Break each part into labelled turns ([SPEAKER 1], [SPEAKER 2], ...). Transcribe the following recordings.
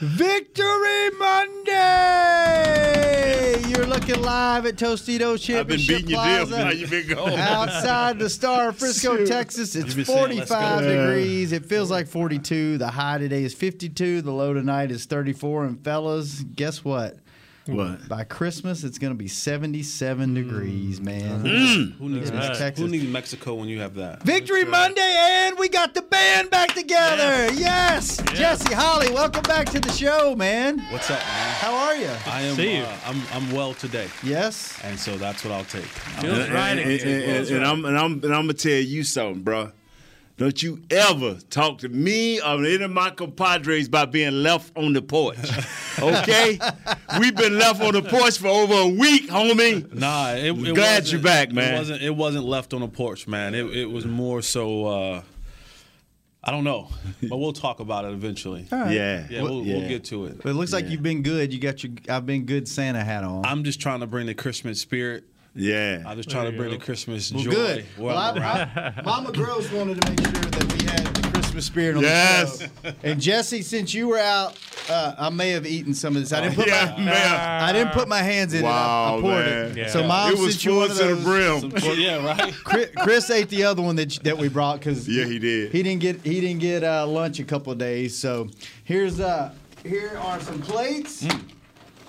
[SPEAKER 1] Victory Monday! You're looking live at Tostitos
[SPEAKER 2] I've been
[SPEAKER 1] Championship
[SPEAKER 2] beating your deal. How you been going?
[SPEAKER 1] Outside the Star of Frisco, Texas, it's
[SPEAKER 2] You've been saying,
[SPEAKER 1] 45 degrees. It feels like 42. The high today is 52. The low tonight is 34. And fellas, guess what?
[SPEAKER 2] What?
[SPEAKER 1] By Christmas, it's going to be 77 mm. degrees, man. Uh-huh. Mm.
[SPEAKER 2] Who needs,
[SPEAKER 1] In
[SPEAKER 2] Mexico?
[SPEAKER 1] Texas.
[SPEAKER 2] Who needs Mexico when you have that?
[SPEAKER 1] Victory Monday, and we got the band back together. Yes, Jesse Holly, welcome back to the show, man.
[SPEAKER 2] What's up, man?
[SPEAKER 1] How are you?
[SPEAKER 2] I am.
[SPEAKER 3] See you.
[SPEAKER 2] Uh, I'm. I'm well today,
[SPEAKER 1] Yes.
[SPEAKER 2] and so that's what I'll take.
[SPEAKER 3] Feels uh,
[SPEAKER 4] And,
[SPEAKER 3] right.
[SPEAKER 4] and, and, and, and I'm and I'm and I'm gonna tell you something, bro. Don't you ever talk to me or any of my compadres about being left on the porch. Okay? We've been left on the porch for over a week, homie.
[SPEAKER 2] Nah, it, it
[SPEAKER 4] Glad
[SPEAKER 2] wasn't-
[SPEAKER 4] you're back, man.
[SPEAKER 2] It wasn't. It wasn't left on the porch, man. It, it was more so. Uh, I don't know, but we'll talk about it eventually.
[SPEAKER 1] All right.
[SPEAKER 4] Yeah.
[SPEAKER 2] Yeah, we'll, we'll get to it.
[SPEAKER 1] But it looks like you've been good. You got your I've been good Santa hat on.
[SPEAKER 2] I'm just trying to bring the Christmas spirit.
[SPEAKER 4] Yeah.
[SPEAKER 2] I'm just trying to bring
[SPEAKER 3] go.
[SPEAKER 2] the Christmas
[SPEAKER 1] well,
[SPEAKER 2] joy.
[SPEAKER 1] good.
[SPEAKER 2] where
[SPEAKER 1] Well,
[SPEAKER 2] I'm.
[SPEAKER 1] I, I, Mama Gross wanted to make sure that we had the Christmas spirit on
[SPEAKER 4] Yes.
[SPEAKER 1] the show. And Jesse, since you were out, uh, I may have eaten some of this. I didn't put
[SPEAKER 4] Yeah,
[SPEAKER 1] my
[SPEAKER 4] man.
[SPEAKER 1] I didn't put my hands in it. I, I
[SPEAKER 4] Wow,
[SPEAKER 1] poured
[SPEAKER 4] man.
[SPEAKER 1] it.
[SPEAKER 3] Yeah.
[SPEAKER 1] So mom,
[SPEAKER 4] it was
[SPEAKER 1] since you
[SPEAKER 4] full to the brim.
[SPEAKER 2] Well, yeah, right.
[SPEAKER 1] Chris, Chris ate the other one that that we brought because
[SPEAKER 4] Yeah, he did.
[SPEAKER 1] He didn't get he didn't get uh, lunch a couple of days. So here's uh here are some plates.
[SPEAKER 4] Mm.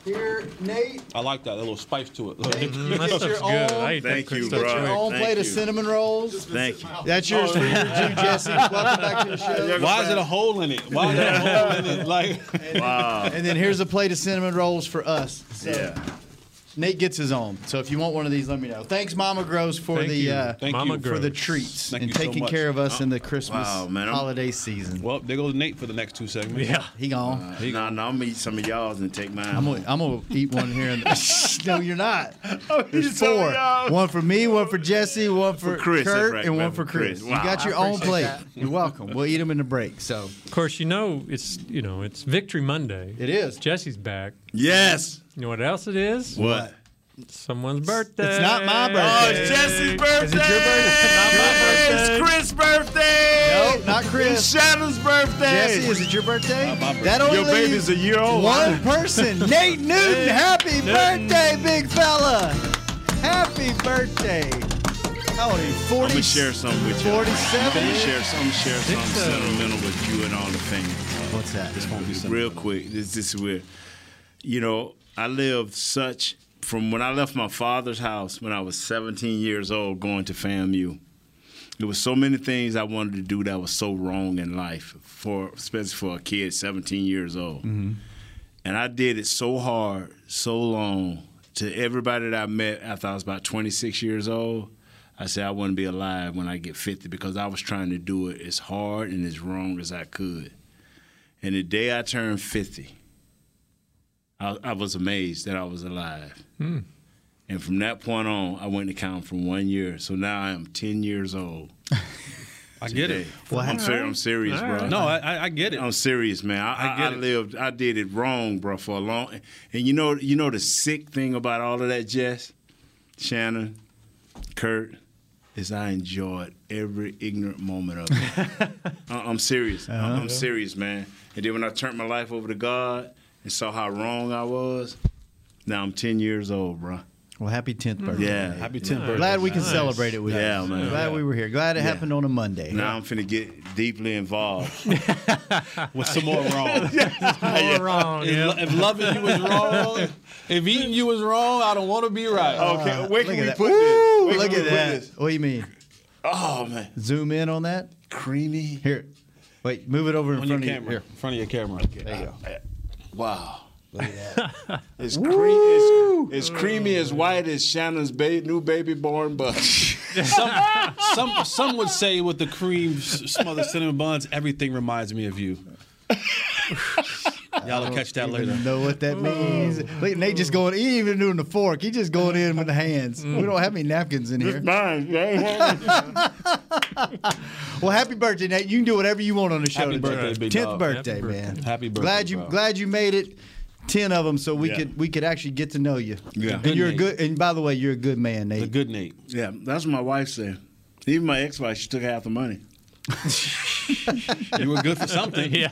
[SPEAKER 1] Here, Nate,
[SPEAKER 2] I like that. A little spice to it.
[SPEAKER 1] you
[SPEAKER 3] that
[SPEAKER 1] get
[SPEAKER 3] stuff's
[SPEAKER 1] your
[SPEAKER 3] good.
[SPEAKER 1] own,
[SPEAKER 3] I ate
[SPEAKER 4] Thank
[SPEAKER 3] good
[SPEAKER 4] you,
[SPEAKER 3] stuff
[SPEAKER 4] bro.
[SPEAKER 3] too.
[SPEAKER 1] your own
[SPEAKER 4] Thank
[SPEAKER 1] plate of cinnamon rolls.
[SPEAKER 4] Thank you.
[SPEAKER 1] That's yours oh, for you Jesse. Welcome back to the show.
[SPEAKER 2] Why is it a hole in it? Why is there a hole in it? Like,
[SPEAKER 4] Wow.
[SPEAKER 1] And then here's a plate of cinnamon rolls for us. So
[SPEAKER 4] Yeah.
[SPEAKER 1] Nate gets his own. So if you want one of these, let me know. Thanks, Mama Gross, for
[SPEAKER 3] Thank
[SPEAKER 1] the uh,
[SPEAKER 2] Thank
[SPEAKER 3] Mama
[SPEAKER 1] for the treats
[SPEAKER 2] Thank
[SPEAKER 1] and
[SPEAKER 2] you so
[SPEAKER 1] taking care of us in the Christmas
[SPEAKER 4] Wow, man,
[SPEAKER 1] holiday season.
[SPEAKER 2] well, there goes Nate for the next two segments.
[SPEAKER 3] Yeah.
[SPEAKER 1] He gone.
[SPEAKER 4] No, no, I'm gonna eat some of y'all's and take mine.
[SPEAKER 1] I'm gonna, I'm gonna eat one here. And no, you're not.
[SPEAKER 4] eat
[SPEAKER 1] There's four. One for me, one for Jesse, one for,
[SPEAKER 4] For Chris,
[SPEAKER 1] Kurt,
[SPEAKER 4] right,
[SPEAKER 1] and one for
[SPEAKER 4] for
[SPEAKER 1] Chris.
[SPEAKER 4] Chris.
[SPEAKER 1] You got your own plate. You're welcome. We'll eat them in the break. So
[SPEAKER 3] Of course, you know it's you know it's Victory Monday.
[SPEAKER 1] it is.
[SPEAKER 3] Jesse's back.
[SPEAKER 4] Yes.
[SPEAKER 3] You know what else it is?
[SPEAKER 4] What?
[SPEAKER 3] Someone's birthday.
[SPEAKER 1] It's not my birthday.
[SPEAKER 4] Oh, it's Jesse's birthday.
[SPEAKER 1] Is it your birthday?
[SPEAKER 3] Not my birthday.
[SPEAKER 4] It's Chris' birthday.
[SPEAKER 1] Nope, not Chris.
[SPEAKER 4] It's Shannon's birthday.
[SPEAKER 1] Jesse, is it your birthday?
[SPEAKER 2] Not my birthday.
[SPEAKER 1] That only
[SPEAKER 4] Your baby's a year old.
[SPEAKER 1] One person, Nate Newton. Happy birthday, big fella. Happy birthday. How old are you? 40?
[SPEAKER 4] I'm gonna share something with you.
[SPEAKER 1] 47?
[SPEAKER 4] I'm gonna share, I'm gonna share something
[SPEAKER 3] so.
[SPEAKER 4] sentimental with you and all the family.
[SPEAKER 1] What's that?
[SPEAKER 2] This won't be
[SPEAKER 4] Real quick, this, this is weird. You know, I lived such from when I left my father's house when I was 17 years old, going to FAMU. There was so many things I wanted to do that was so wrong in life, for especially for a kid 17 years old. Mm-hmm. And I did it so hard, so long to everybody that I met after I was about 26 years old. I said I want to be alive when I get 50 because I was trying to do it as hard and as wrong as I could. And the day I turned 50, I, I was amazed that I was alive. And from that point on, I went to count from one year. So now I am 10 years old.
[SPEAKER 2] I get it.
[SPEAKER 4] today. I'm, ser- I'm serious,
[SPEAKER 3] All
[SPEAKER 4] bro.
[SPEAKER 2] No, I, I- I get it.
[SPEAKER 4] I'm serious, man. I,
[SPEAKER 2] I
[SPEAKER 4] I,
[SPEAKER 2] get
[SPEAKER 4] I
[SPEAKER 2] it.
[SPEAKER 4] lived, I did it wrong, bro, for a long. And you know, you know the sick thing about all of that, Jess, Shannon, Kurt, is I enjoyed every ignorant moment of it. I- I'm serious.
[SPEAKER 2] Uh-huh.
[SPEAKER 4] I'm serious, man. And then when I turned my life over to God and saw how wrong I was, now I'm 10 years old, bro.
[SPEAKER 1] Well, happy 10th mm-hmm. birthday.
[SPEAKER 4] Yeah.
[SPEAKER 2] Happy 10th birthday.
[SPEAKER 1] Glad we can
[SPEAKER 3] Nice.
[SPEAKER 1] celebrate it with
[SPEAKER 4] Yeah,
[SPEAKER 1] you.
[SPEAKER 4] Yeah, man.
[SPEAKER 1] Glad we were here. Glad it happened on a Monday.
[SPEAKER 4] Now I'm finna get deeply involved.
[SPEAKER 2] with some more wrong.
[SPEAKER 3] All wrong.
[SPEAKER 2] If,
[SPEAKER 3] Yeah.
[SPEAKER 2] if loving you was wrong, if eating you was wrong, I don't want to be right.
[SPEAKER 4] Ah, okay, where can
[SPEAKER 1] Look
[SPEAKER 4] we
[SPEAKER 1] at that.
[SPEAKER 4] put
[SPEAKER 1] Woo,
[SPEAKER 4] this? Where
[SPEAKER 1] look at that.
[SPEAKER 4] this?
[SPEAKER 1] What do you mean?
[SPEAKER 4] Oh man,
[SPEAKER 1] Zoom in on that.
[SPEAKER 4] creamy.
[SPEAKER 1] Here. Wait, move it over in
[SPEAKER 2] On your
[SPEAKER 1] front of you.
[SPEAKER 2] camera.
[SPEAKER 1] Here.
[SPEAKER 2] In front of your camera.
[SPEAKER 1] There you go.
[SPEAKER 4] Wow. It's, cre- it's, it's creamy as white as Shannon's ba- new baby born butt.
[SPEAKER 2] some, some, some would say with the cream s- smothered cinnamon buns, everything reminds me of you. Y'all will catch that later.
[SPEAKER 1] Know what that means. Look, Nate just going. He ain't even doing the fork. He just going in with the hands. Mm. We don't have any napkins in here.
[SPEAKER 4] Mine,
[SPEAKER 1] Well, happy birthday, Nate. You can do whatever you want on the show.
[SPEAKER 2] Happy
[SPEAKER 1] today.
[SPEAKER 2] birthday, big
[SPEAKER 1] Tenth
[SPEAKER 2] dog.
[SPEAKER 1] birthday,
[SPEAKER 3] Happy
[SPEAKER 1] man.
[SPEAKER 2] Happy birthday,
[SPEAKER 1] Glad you
[SPEAKER 2] bro.
[SPEAKER 1] glad you made it. Ten of them, so we
[SPEAKER 4] Yeah.
[SPEAKER 1] could we could actually get to know you.
[SPEAKER 4] Yeah.
[SPEAKER 1] and you're a
[SPEAKER 2] Nate.
[SPEAKER 1] good. And by the way, you're a good man,
[SPEAKER 2] The
[SPEAKER 1] Nate.
[SPEAKER 2] good Nate.
[SPEAKER 4] yeah, that's what my wife said. Even my ex-wife, she took half the money.
[SPEAKER 2] You were good for something.
[SPEAKER 3] Yeah.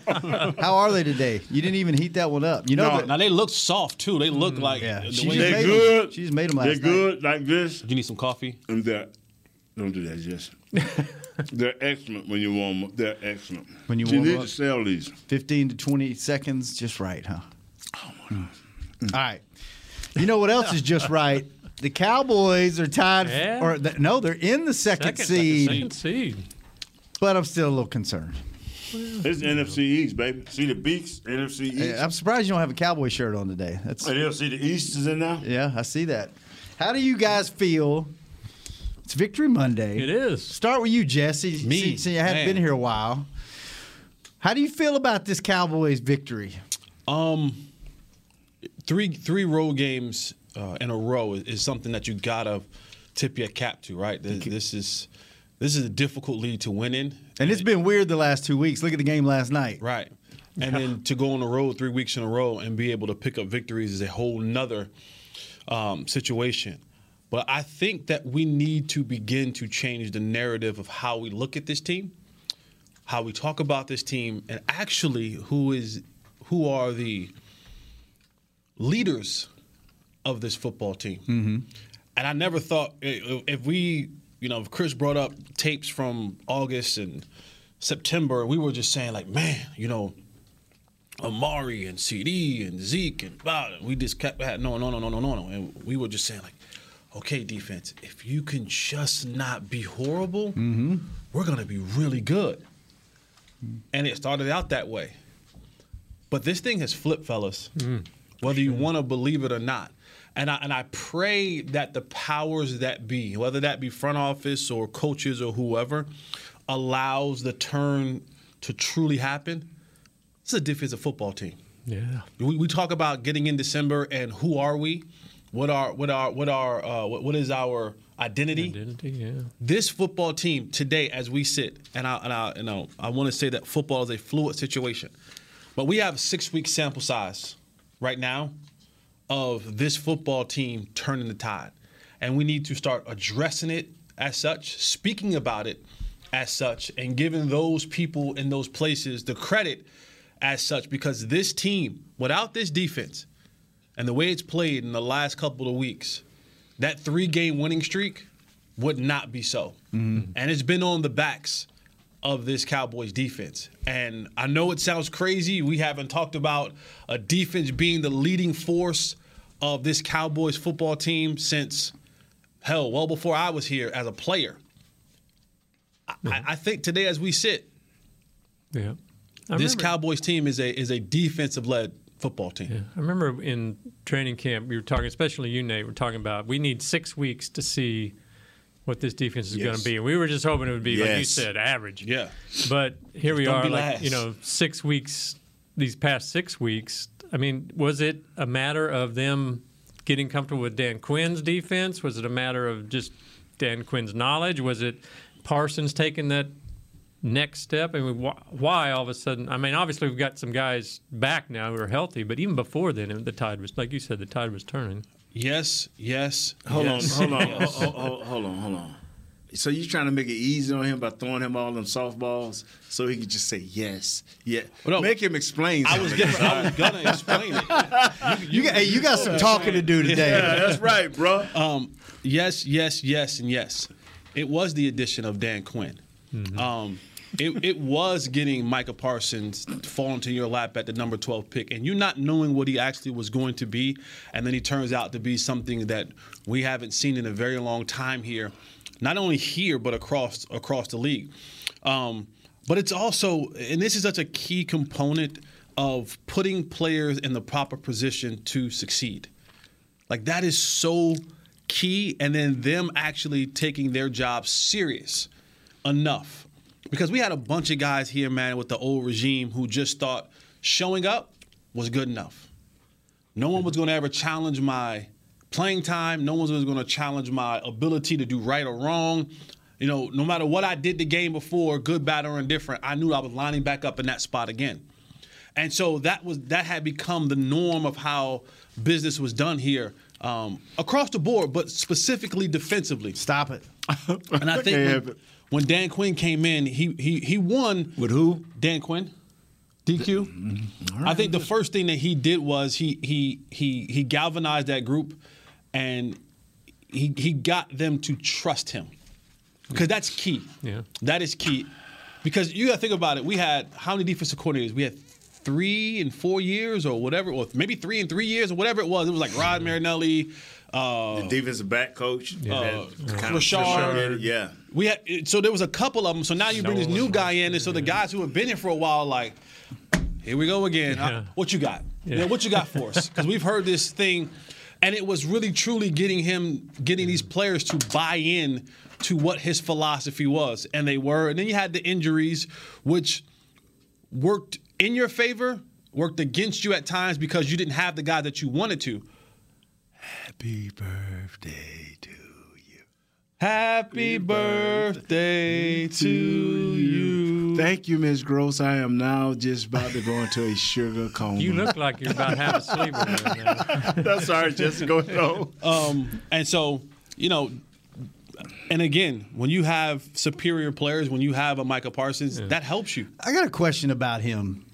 [SPEAKER 1] How are they today? You didn't even heat that one up. You know
[SPEAKER 4] No,
[SPEAKER 1] that.
[SPEAKER 2] Now they look soft too. They look like
[SPEAKER 1] Yeah,
[SPEAKER 2] the
[SPEAKER 1] she
[SPEAKER 4] They're
[SPEAKER 1] made 'em.
[SPEAKER 4] good.
[SPEAKER 1] She just made 'em
[SPEAKER 4] They're
[SPEAKER 1] last night.
[SPEAKER 4] good like this, Do
[SPEAKER 2] you need some coffee.
[SPEAKER 4] and they're don't do that, Jess. they're excellent when you warm up. They're excellent.
[SPEAKER 1] When you
[SPEAKER 4] you
[SPEAKER 1] warm
[SPEAKER 4] need to sell these.
[SPEAKER 1] Fifteen to twenty seconds, just right, huh?
[SPEAKER 4] Oh,
[SPEAKER 1] Mm. All right. You know what else is just right? The Cowboys are tied,
[SPEAKER 3] Yeah.
[SPEAKER 1] or the, no, they're in the second,
[SPEAKER 3] Second
[SPEAKER 1] seed,
[SPEAKER 3] Second seed.
[SPEAKER 1] But I'm still a little concerned.
[SPEAKER 4] It's NFC East, baby. See the beaks, NFC East.
[SPEAKER 1] Yeah, I'm surprised you don't have a Cowboy shirt on today. That's
[SPEAKER 4] And you'll see the East is in there.
[SPEAKER 1] yeah, I see that. How do you guys feel? It's Victory Monday.
[SPEAKER 3] It is.
[SPEAKER 1] Start with you, Jesse.
[SPEAKER 2] Me,
[SPEAKER 1] See, see, I haven't
[SPEAKER 2] man.
[SPEAKER 1] been here a while. How do you feel about this Cowboys victory?
[SPEAKER 2] Um, three three road games uh, in a row is, is something that you gotta tip your cap to, right? This, this is this is a difficult league to win in,
[SPEAKER 1] And it's been weird the last two weeks. Look at the game last night.
[SPEAKER 2] right? And then to go on the road three weeks in a row and be able to pick up victories is a whole nother um, situation. But I think that we need to begin to change the narrative of how we look at this team, how we talk about this team, and actually who is who are the leaders of this football team.
[SPEAKER 1] Mm-hmm.
[SPEAKER 2] And I never thought if we, you know, Chris brought up tapes from August and September, we were just saying like, man, you know, Amari and CD and Zeke and blah, we just kept had no, no, no, no, no, no, no, and we were just saying like, okay, defense, if you can just not be horrible, mm-hmm. we're gonna be really good. And it started out that way. But this thing has flipped, fellas, mm. whether you want to believe it or not. And I, and I pray that the powers that be, whether that be front office or coaches or whoever, allows the turn to truly happen. It's a defensive football team.
[SPEAKER 3] Yeah.
[SPEAKER 2] We, we talk about getting in December and who are we? What are what are what are uh, what, what is our identity?
[SPEAKER 3] Identity, yeah.
[SPEAKER 2] this football team today, as we sit, and I and I, you know, I want to say that football is a fluid situation, but we have a six week sample size right now of this football team turning the tide, and we need to start addressing it as such, speaking about it as such, and giving those people in those places the credit as such, because this team, without this defense, and the way it's played in the last couple of weeks, that three game winning streak would not be so. Mm-hmm. And it's been on the backs of this Cowboys defense. And I know it sounds crazy. We haven't talked about a defense being the leading force of this Cowboys football team since, hell, well before I was here as a player. I, I- I think today, as we sit,
[SPEAKER 3] Yeah. I
[SPEAKER 2] this
[SPEAKER 3] remember-
[SPEAKER 2] Cowboys team is a is a defensive led football team.
[SPEAKER 3] Yeah. I remember in training camp, we were talking, especially you, Nate, we're talking about we need six weeks to see what this defense is going to be. And we were just hoping it would be, like you said, average.
[SPEAKER 2] Yeah.
[SPEAKER 3] But here we are, like,
[SPEAKER 2] last.
[SPEAKER 3] you know, six weeks, these past six weeks. I mean, was it a matter of them getting comfortable with Dan Quinn's defense? Was it a matter of just Dan Quinn's knowledge? Was it Parsons taking that next step? I mean, why all of a sudden? I mean, obviously we've got some guys back now who are healthy, but even before then, the tide was, like you said, the tide was turning.
[SPEAKER 2] Yes, yes.
[SPEAKER 4] Hold
[SPEAKER 2] yes,
[SPEAKER 4] on, hold on, hold, hold, hold on, hold on. So you trying to make it easy on him by throwing him all them softballs so he could just say yes, yeah.
[SPEAKER 2] Well, no,
[SPEAKER 4] make him explain.
[SPEAKER 2] I was
[SPEAKER 4] something.
[SPEAKER 2] getting, I was gonna explain it.
[SPEAKER 1] You got, hey, you got some talking to do today.
[SPEAKER 4] Yeah, that's right, bro.
[SPEAKER 2] Um, yes, yes, yes, and yes. It was the addition of Dan Quinn. Um, it, it was getting Micah Parsons fall into your lap at the number 12 pick, and you not knowing what he actually was going to be, and then he turns out to be something that we haven't seen in a very long time here, not only here but across across the league. Um, but it's also, and this is such a key component of putting players in the proper position to succeed. Like that is so key, and then them actually taking their job serious enough. Because we had a bunch of guys here, man, with the old regime who just thought showing up was good enough. No one was going to ever challenge my playing time. No one was going to challenge my ability to do right or wrong. You know, no matter what I did the game before, good, bad, or indifferent, I knew I was lining back up in that spot again. And so that was that had become the norm of how business was done here um, across the board, but specifically defensively.
[SPEAKER 1] Stop it.
[SPEAKER 2] And I think
[SPEAKER 4] Can't
[SPEAKER 2] when,
[SPEAKER 4] have
[SPEAKER 2] when Dan Quinn came in, he he he won
[SPEAKER 4] With who?
[SPEAKER 2] Dan Quinn. DQ. I think the first thing that he did was he he he he galvanized that group, and he he got them to trust him, because that's key.
[SPEAKER 3] Yeah.
[SPEAKER 2] that is key, because you got to think about it. We had how many defensive coordinators? We had three and four years, or whatever, or maybe three and three years, or whatever it was. It was like Rod Marinelli. Uh,
[SPEAKER 4] The defensive back coach.
[SPEAKER 2] Uh,
[SPEAKER 4] that kind of
[SPEAKER 2] Richard.
[SPEAKER 4] Yeah.
[SPEAKER 2] we had so there was a couple of them. So now you bring this new guy in, and so the guys who have been here for a while, like, here we go again.
[SPEAKER 3] Yeah.
[SPEAKER 2] Uh, what you got?
[SPEAKER 3] Yeah.
[SPEAKER 2] Yeah, what you got for us? Because we've heard this thing, and it was really truly getting him, getting these players to buy in to what his philosophy was, and they were. And then you had the injuries, which worked in your favor, worked against you at times because you didn't have the guy that you wanted to.
[SPEAKER 4] Happy birthday.
[SPEAKER 2] Happy birthday to you.
[SPEAKER 4] Thank you, Miss Gross. I am now just about to go into a sugar coma.
[SPEAKER 3] You look like you're about half asleep. over there now.
[SPEAKER 4] That's all right. Just go on.
[SPEAKER 2] Um, and so, you know, and again, when you have superior players, when you have a Micah Parsons, that helps you.
[SPEAKER 1] I got a question about him.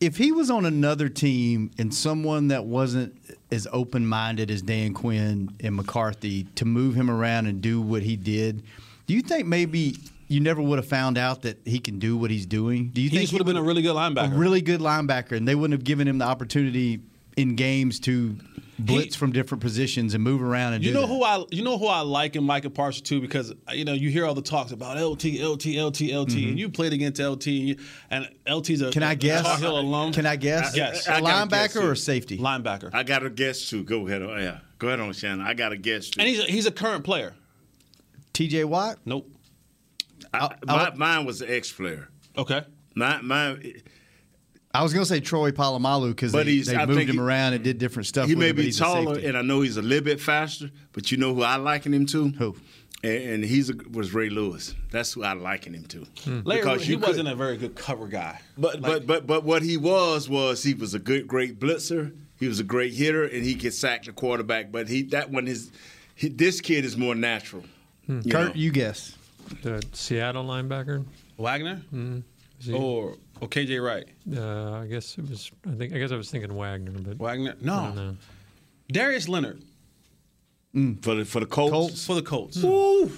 [SPEAKER 1] If he was on another team and someone that wasn't as open minded as Dan Quinn and McCarthy to move him around and do what he did, do you think maybe you never would have found out that he can do what he's doing? Do you
[SPEAKER 2] He
[SPEAKER 1] think
[SPEAKER 2] just would have been a really good linebacker?
[SPEAKER 1] a really good linebacker and they wouldn't have given him the opportunity in games to blitz
[SPEAKER 2] He-
[SPEAKER 1] from different positions and move around and
[SPEAKER 2] you
[SPEAKER 1] do
[SPEAKER 2] know
[SPEAKER 1] that?
[SPEAKER 2] who I you know who I like in Micah Parsons too because you know you hear all the talks about LT LT LT LT and you played against LT and, you, and LT's a
[SPEAKER 1] Mm-hmm. Can I guess?
[SPEAKER 2] Tar Heel alum.
[SPEAKER 1] Can I guess?
[SPEAKER 2] Yes.
[SPEAKER 1] A
[SPEAKER 4] I gotta guess,
[SPEAKER 1] linebacker or a safety?
[SPEAKER 2] linebacker.
[SPEAKER 4] I got a guess too. Go ahead. Oh, yeah. Go ahead on, Shannon. I got a guess too.
[SPEAKER 2] and he's a, he's a current player.
[SPEAKER 1] TJ Watt?
[SPEAKER 2] Nope.
[SPEAKER 4] I, my, mine was an ex player.
[SPEAKER 2] Okay.
[SPEAKER 4] My, mine,
[SPEAKER 1] I was going to say Troy Polamalu because
[SPEAKER 4] But
[SPEAKER 1] they,
[SPEAKER 4] he's-
[SPEAKER 1] they
[SPEAKER 4] I
[SPEAKER 1] moved
[SPEAKER 4] think
[SPEAKER 1] him
[SPEAKER 4] he-
[SPEAKER 1] around and did different stuff.
[SPEAKER 4] he
[SPEAKER 1] with
[SPEAKER 4] may
[SPEAKER 1] him, but
[SPEAKER 4] be
[SPEAKER 1] he's
[SPEAKER 4] taller, and I know he's a little bit faster. But you know who I liken him to?
[SPEAKER 1] Who?
[SPEAKER 4] And, and he's a, was Ray Lewis. That's who I liken him to. Hmm.
[SPEAKER 2] Larry,
[SPEAKER 4] Because
[SPEAKER 2] he
[SPEAKER 4] could-
[SPEAKER 2] wasn't a very good cover guy.
[SPEAKER 4] But but but but what he was was he was a good great blitzer. He was a great hitter, and he could sack the quarterback. But he that one is he, this kid is more natural. Hmm. You
[SPEAKER 1] Kurt,
[SPEAKER 4] know.
[SPEAKER 1] you guess.
[SPEAKER 3] The Seattle linebacker.
[SPEAKER 2] Wagner hmm.
[SPEAKER 3] Is he-
[SPEAKER 2] or or KJ Wright.
[SPEAKER 3] uh, I guess it was. I think. I guess I was thinking Wagner, but
[SPEAKER 2] Wagner.
[SPEAKER 3] I
[SPEAKER 2] No. Darius Leonard mm,
[SPEAKER 4] for the for the Colts.
[SPEAKER 1] Colts.
[SPEAKER 2] for the Colts. Hmm.
[SPEAKER 4] Ooh.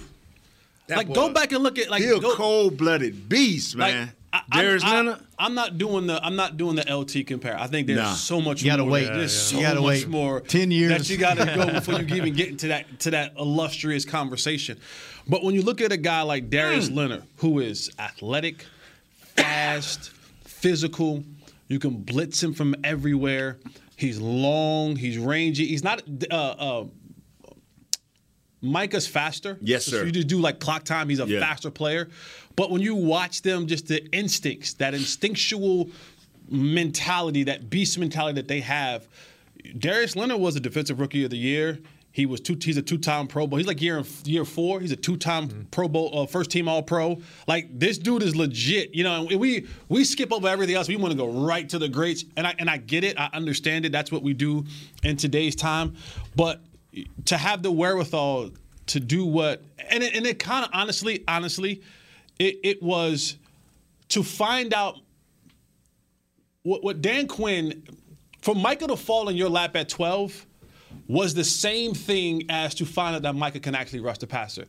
[SPEAKER 4] That
[SPEAKER 2] Like
[SPEAKER 4] boy-
[SPEAKER 2] go back and look at like
[SPEAKER 4] He a
[SPEAKER 2] go,
[SPEAKER 4] cold blooded beast, man.
[SPEAKER 2] I, I-
[SPEAKER 4] Darius
[SPEAKER 2] I,
[SPEAKER 4] Leonard.
[SPEAKER 2] I'm not doing the I'm not doing the LT compare. I think there's
[SPEAKER 4] Nah.
[SPEAKER 2] so much.
[SPEAKER 1] You gotta
[SPEAKER 2] more.
[SPEAKER 1] wait.
[SPEAKER 2] There's
[SPEAKER 1] Yeah,
[SPEAKER 2] so.
[SPEAKER 1] You gotta
[SPEAKER 2] much
[SPEAKER 1] wait
[SPEAKER 2] more.
[SPEAKER 1] 10 years.
[SPEAKER 2] that you got to go before you even get into that to that illustrious conversation. But when you look at a guy like Darius hmm. Leonard, who is athletic, fast, physical, you can blitz him from everywhere. He's long. He's rangy. He's not. Uh, uh, Micah's faster.
[SPEAKER 4] Yes,
[SPEAKER 2] So
[SPEAKER 4] sir.
[SPEAKER 2] you just do like clock time. He's a
[SPEAKER 4] Yeah.
[SPEAKER 2] faster player. But when you watch them, just the instincts, that instinctual mentality, that beast mentality that they have. Darius Leonard was a defensive rookie of the year. He was two. He's a two-time Pro Bowl. He's like year year four. He's a two-time Pro Bowl, uh, first-team All Pro. Like this dude is legit. You know, and we we skip over everything else. We want to go right to the greats, and I and I get it. I understand it. That's what we do in today's time. But to have the wherewithal to do what, and it, and it kind of honestly, honestly, it, it was to find out what, what Dan Quinn, for Micah to fall in your lap at 12 was the same thing as to find out that Micah can actually rush the passer.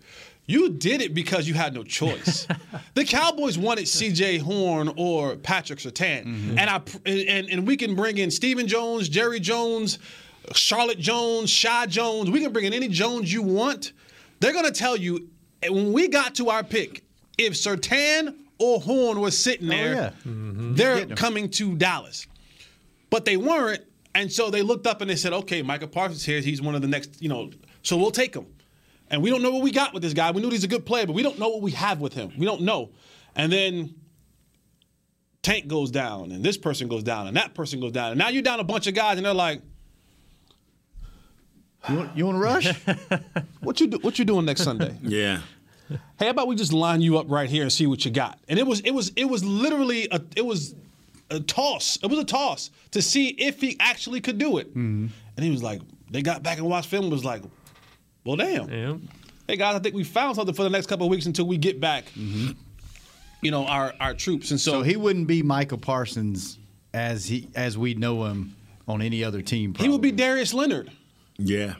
[SPEAKER 2] You did it because you had no choice. the Cowboys wanted C.J. Horn or Patrick Surtain, mm-hmm. and I and and we can bring in Stephen Jones, Jerry Jones, Charlotte Jones, Shy Jones. We can bring in any Jones you want. They're gonna tell you when we got to our pick, if Surtain or Horn was sitting oh, there,
[SPEAKER 1] yeah. Mm-hmm.
[SPEAKER 2] they're coming to Dallas. But they weren't, and so they looked up and they said, "Okay, Michael Parsons here. He's one of the next, you know, So we'll take him. And we don't know what we got with this guy. We knew he's a good player, but we don't know what we have with him. We don't know. And then Tank goes down, and this person goes down, and that person goes down. And now you're down a bunch of guys, and they're like,
[SPEAKER 1] You want, you want to rush?
[SPEAKER 2] what you do, what you doing next Sunday?
[SPEAKER 4] Yeah.
[SPEAKER 2] hey, how about we just line you up right here and see what you got? And it was it was it was literally a it was a toss. It was a toss to see if he actually could do it.
[SPEAKER 3] Mm-hmm.
[SPEAKER 2] And he was like, they got back and watched film. and Was like, well, damn.
[SPEAKER 3] Yeah.
[SPEAKER 2] Hey guys, I think we found something for the next couple of weeks until we get back.
[SPEAKER 3] Mm-hmm.
[SPEAKER 2] You know our our troops, and so,
[SPEAKER 1] so he wouldn't be Michael Parsons as he as we know him on any other team.
[SPEAKER 2] he would be. Darius Leonard.
[SPEAKER 4] Yeah.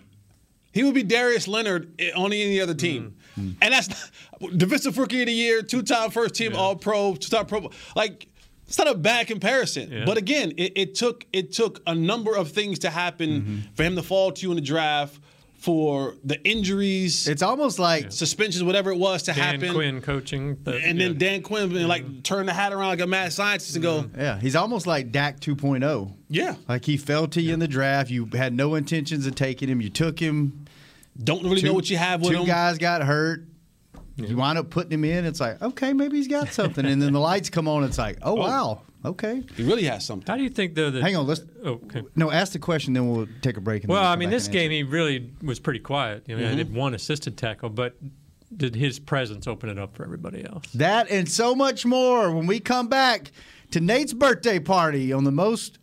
[SPEAKER 2] He would be Darius Leonard on any other team.
[SPEAKER 3] Mm-hmm.
[SPEAKER 2] And that's defensive rookie of the year, two time first team All Pro, two time Pro. Like, it's not a bad comparison.
[SPEAKER 3] Yeah.
[SPEAKER 2] But again, it, it took it took a number of things to happen
[SPEAKER 3] Mm-hmm.
[SPEAKER 2] for him to fall to you in the draft, for the injuries,
[SPEAKER 1] It's almost like
[SPEAKER 2] suspensions, whatever it was to
[SPEAKER 3] Dan
[SPEAKER 2] happen.
[SPEAKER 3] Dan Quinn coaching. the-
[SPEAKER 2] And then
[SPEAKER 3] yeah.
[SPEAKER 2] Dan Quinn being like turn the hat around like a mad scientist and go,
[SPEAKER 1] yeah, he's almost like Dak 2.0.
[SPEAKER 2] yeah,
[SPEAKER 1] Like he fell to you in the draft. You had no intentions of taking him. You took him.
[SPEAKER 2] don't really know what you have with
[SPEAKER 1] two
[SPEAKER 2] him.
[SPEAKER 1] guys got hurt. You wind up putting him in. It's like, okay, maybe he's got something. and then the lights come on. It's like, oh, wow. Okay.
[SPEAKER 2] He really has something.
[SPEAKER 3] How do you think though that?
[SPEAKER 1] Hang on. Let's.
[SPEAKER 3] Oh, okay.
[SPEAKER 1] No, ask the question, then we'll take a break. And
[SPEAKER 3] Well,
[SPEAKER 1] we'll
[SPEAKER 3] I mean, this game
[SPEAKER 1] answer.
[SPEAKER 3] he really was pretty quiet. You know,
[SPEAKER 2] Mm-hmm.
[SPEAKER 3] I did one assisted tackle, but did his presence open it up for everybody else?
[SPEAKER 1] That and so much more when we come back to Nate's birthday party on the most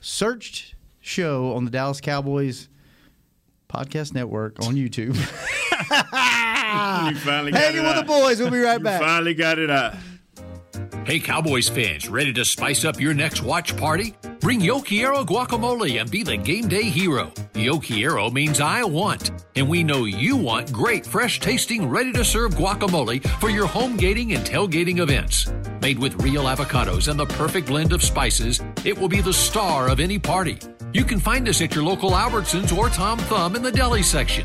[SPEAKER 1] searched show on the Dallas Cowboys podcast network on YouTube. Ah.
[SPEAKER 4] You finally got
[SPEAKER 1] Hanging
[SPEAKER 4] it
[SPEAKER 1] with the boys. We'll be right
[SPEAKER 4] You
[SPEAKER 1] back.
[SPEAKER 4] finally got it out.
[SPEAKER 5] Hey, Cowboys fans, ready to spice up your next watch party? Bring Yo Quiero guacamole and be the game day hero. Yo Quiero means I want, and we know you want great, fresh tasting, ready to serve guacamole for your home gating and tailgating events. Made with real avocados and the perfect blend of spices, it will be the star of any party. You can find us at your local Albertsons or Tom Thumb in the deli section.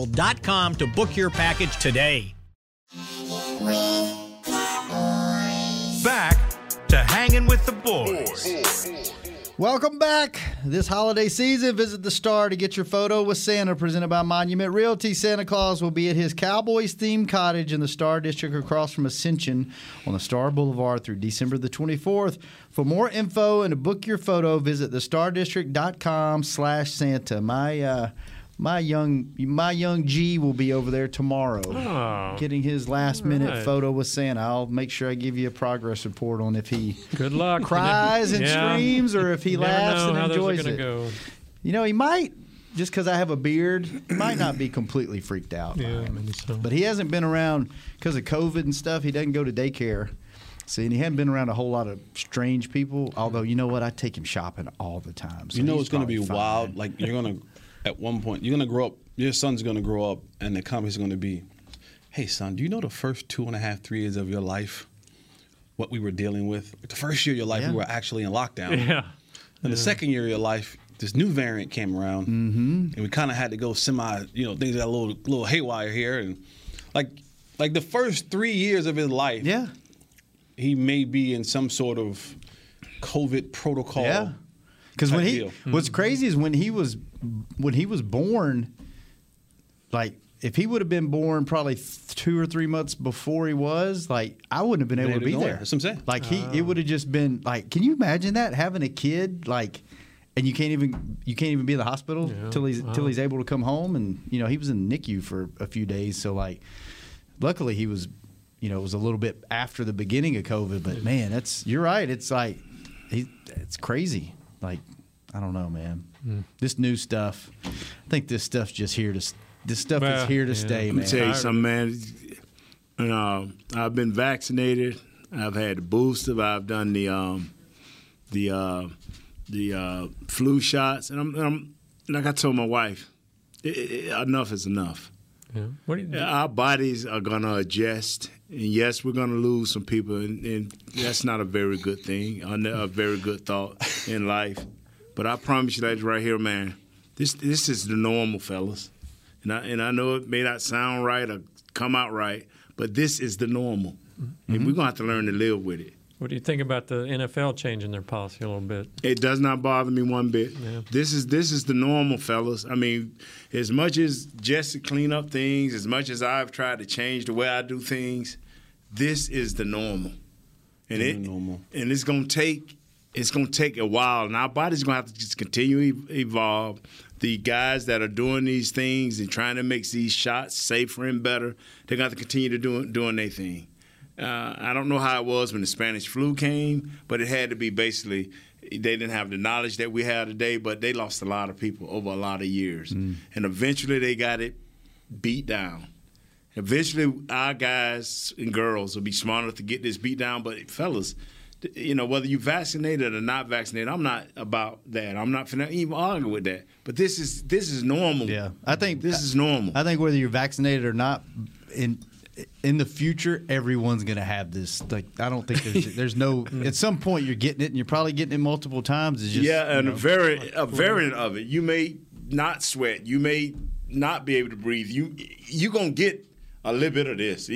[SPEAKER 6] CowboysTravel.com to book your package today.
[SPEAKER 5] Back to hanging with the boys.
[SPEAKER 1] Welcome back. This holiday season, visit the Star to get your photo with Santa, presented by Monument Realty. Santa Claus will be at his Cowboys themed cottage in the Star District across from Ascension on the Star Boulevard through December the 24th. For more info and to book your photo, visit thestardistrict.com slash Santa. My uh, my young my young G will be over there tomorrow
[SPEAKER 3] Oh.
[SPEAKER 1] getting his last minute
[SPEAKER 3] right.
[SPEAKER 1] photo with Santa. I'll make sure I give you a progress report on if he
[SPEAKER 3] Good luck.
[SPEAKER 1] cries and
[SPEAKER 3] Yeah.
[SPEAKER 1] screams or if he
[SPEAKER 3] You never
[SPEAKER 1] laughs
[SPEAKER 3] know
[SPEAKER 1] and
[SPEAKER 3] how those are
[SPEAKER 1] enjoys
[SPEAKER 3] gonna
[SPEAKER 1] it.
[SPEAKER 3] Go.
[SPEAKER 1] You know, he might just because I have a beard, he might not be completely freaked out.
[SPEAKER 3] Yeah, so.
[SPEAKER 1] But he hasn't been around because of COVID and stuff. He doesn't go to daycare. See, and he hadn't been around a whole lot of strange people. Although, you know what? I take him shopping all the time. So
[SPEAKER 2] you know it's going to be
[SPEAKER 1] fine.
[SPEAKER 2] wild. Like you're going to, at one point, you're going to grow up. Your son's going to grow up, and the comments going to be, "Hey, son, do you know the first two and a half, three years of your life, what we were dealing with? The first year of your life,
[SPEAKER 1] Yeah.
[SPEAKER 2] we were actually in lockdown.
[SPEAKER 3] Yeah.
[SPEAKER 2] And the second year of your life, this new variant came around, mm-hmm. and we kind of had to go semi. You know, things got a little little haywire here, and like like the first three years of his life,
[SPEAKER 1] Yeah.
[SPEAKER 2] he may be in some sort of COVID protocol.
[SPEAKER 1] Yeah. Because when
[SPEAKER 2] type
[SPEAKER 1] he,
[SPEAKER 2] deal.
[SPEAKER 1] what's mm-hmm. crazy is when he was, when he was born, like if he would have been born probably two or three months before he was, like I wouldn't have been able to
[SPEAKER 2] able to
[SPEAKER 1] be there.
[SPEAKER 2] there. That's what I'm saying.
[SPEAKER 1] Like he, it oh. would have just been like, can you imagine that having a kid like, and you can't even you can't even be in the hospital
[SPEAKER 3] Yeah.
[SPEAKER 1] till he's till he's able to come home, and you know he was in NICU for a few days, so like, luckily he was, you know, it was a little bit after the beginning of COVID, but man, that's you're right. It's like, he, it's crazy. Like, I don't know, man. This new stuff, I think this stuff's just here to. This stuff
[SPEAKER 3] Well,
[SPEAKER 1] is here to
[SPEAKER 3] yeah.
[SPEAKER 1] stay,
[SPEAKER 4] Let me tell you
[SPEAKER 3] I-
[SPEAKER 4] something, man. You know, I've been vaccinated. I've had the booster. I've done the um, the uh, the uh, flu shots, and I'm, and I'm like I told my wife, i i enough is enough.
[SPEAKER 3] Yeah. What do you,
[SPEAKER 4] Our bodies are gonna adjust, and yes, we're gonna lose some people, and, and that's not a very good thing, a a very good thought in life. But I promise you that right here, man, this this is the normal, fellas. And I and I know it may not sound right or come out right, but this is the normal, and mm-hmm. we're gonna have to learn to live with it.
[SPEAKER 3] What do you think about the NFL changing their policy a little bit?
[SPEAKER 4] It does not bother me one bit.
[SPEAKER 3] Yeah.
[SPEAKER 4] This is this is the normal, fellas. I mean, as much as just to clean up things, as much as I've tried to change the way I do things, this is the normal. And it
[SPEAKER 2] normal.
[SPEAKER 4] and it's gonna take it's gonna take a while, and our body's gonna have to just continue to evolve. The guys that are doing these things and trying to make these shots safer and better, they're gonna have to continue to do doing their thing. Uh, I don't know how it was when the Spanish flu came, but it had to be basically they didn't have the knowledge that we have today, but they lost a lot of people over a lot of years, and eventually they got it beat down. Eventually, our guys and girls will be smart enough to get this beat down. But fellas, you know whether you vaccinated or not vaccinated, I'm not about that. I'm not finna even argue with that. But this is this is normal.
[SPEAKER 1] Yeah, I think
[SPEAKER 4] this is normal.
[SPEAKER 1] I think whether you're vaccinated or not, in in the future, everyone's gonna have this. Like, I don't think there's there's no. Mm. At some point, you're getting it, and you're probably getting it multiple times. It's just
[SPEAKER 4] yeah,
[SPEAKER 1] you
[SPEAKER 4] and
[SPEAKER 1] know.
[SPEAKER 4] a vari- a variant of it. You may not sweat. You may not be able to breathe. You you gonna get a little bit of this.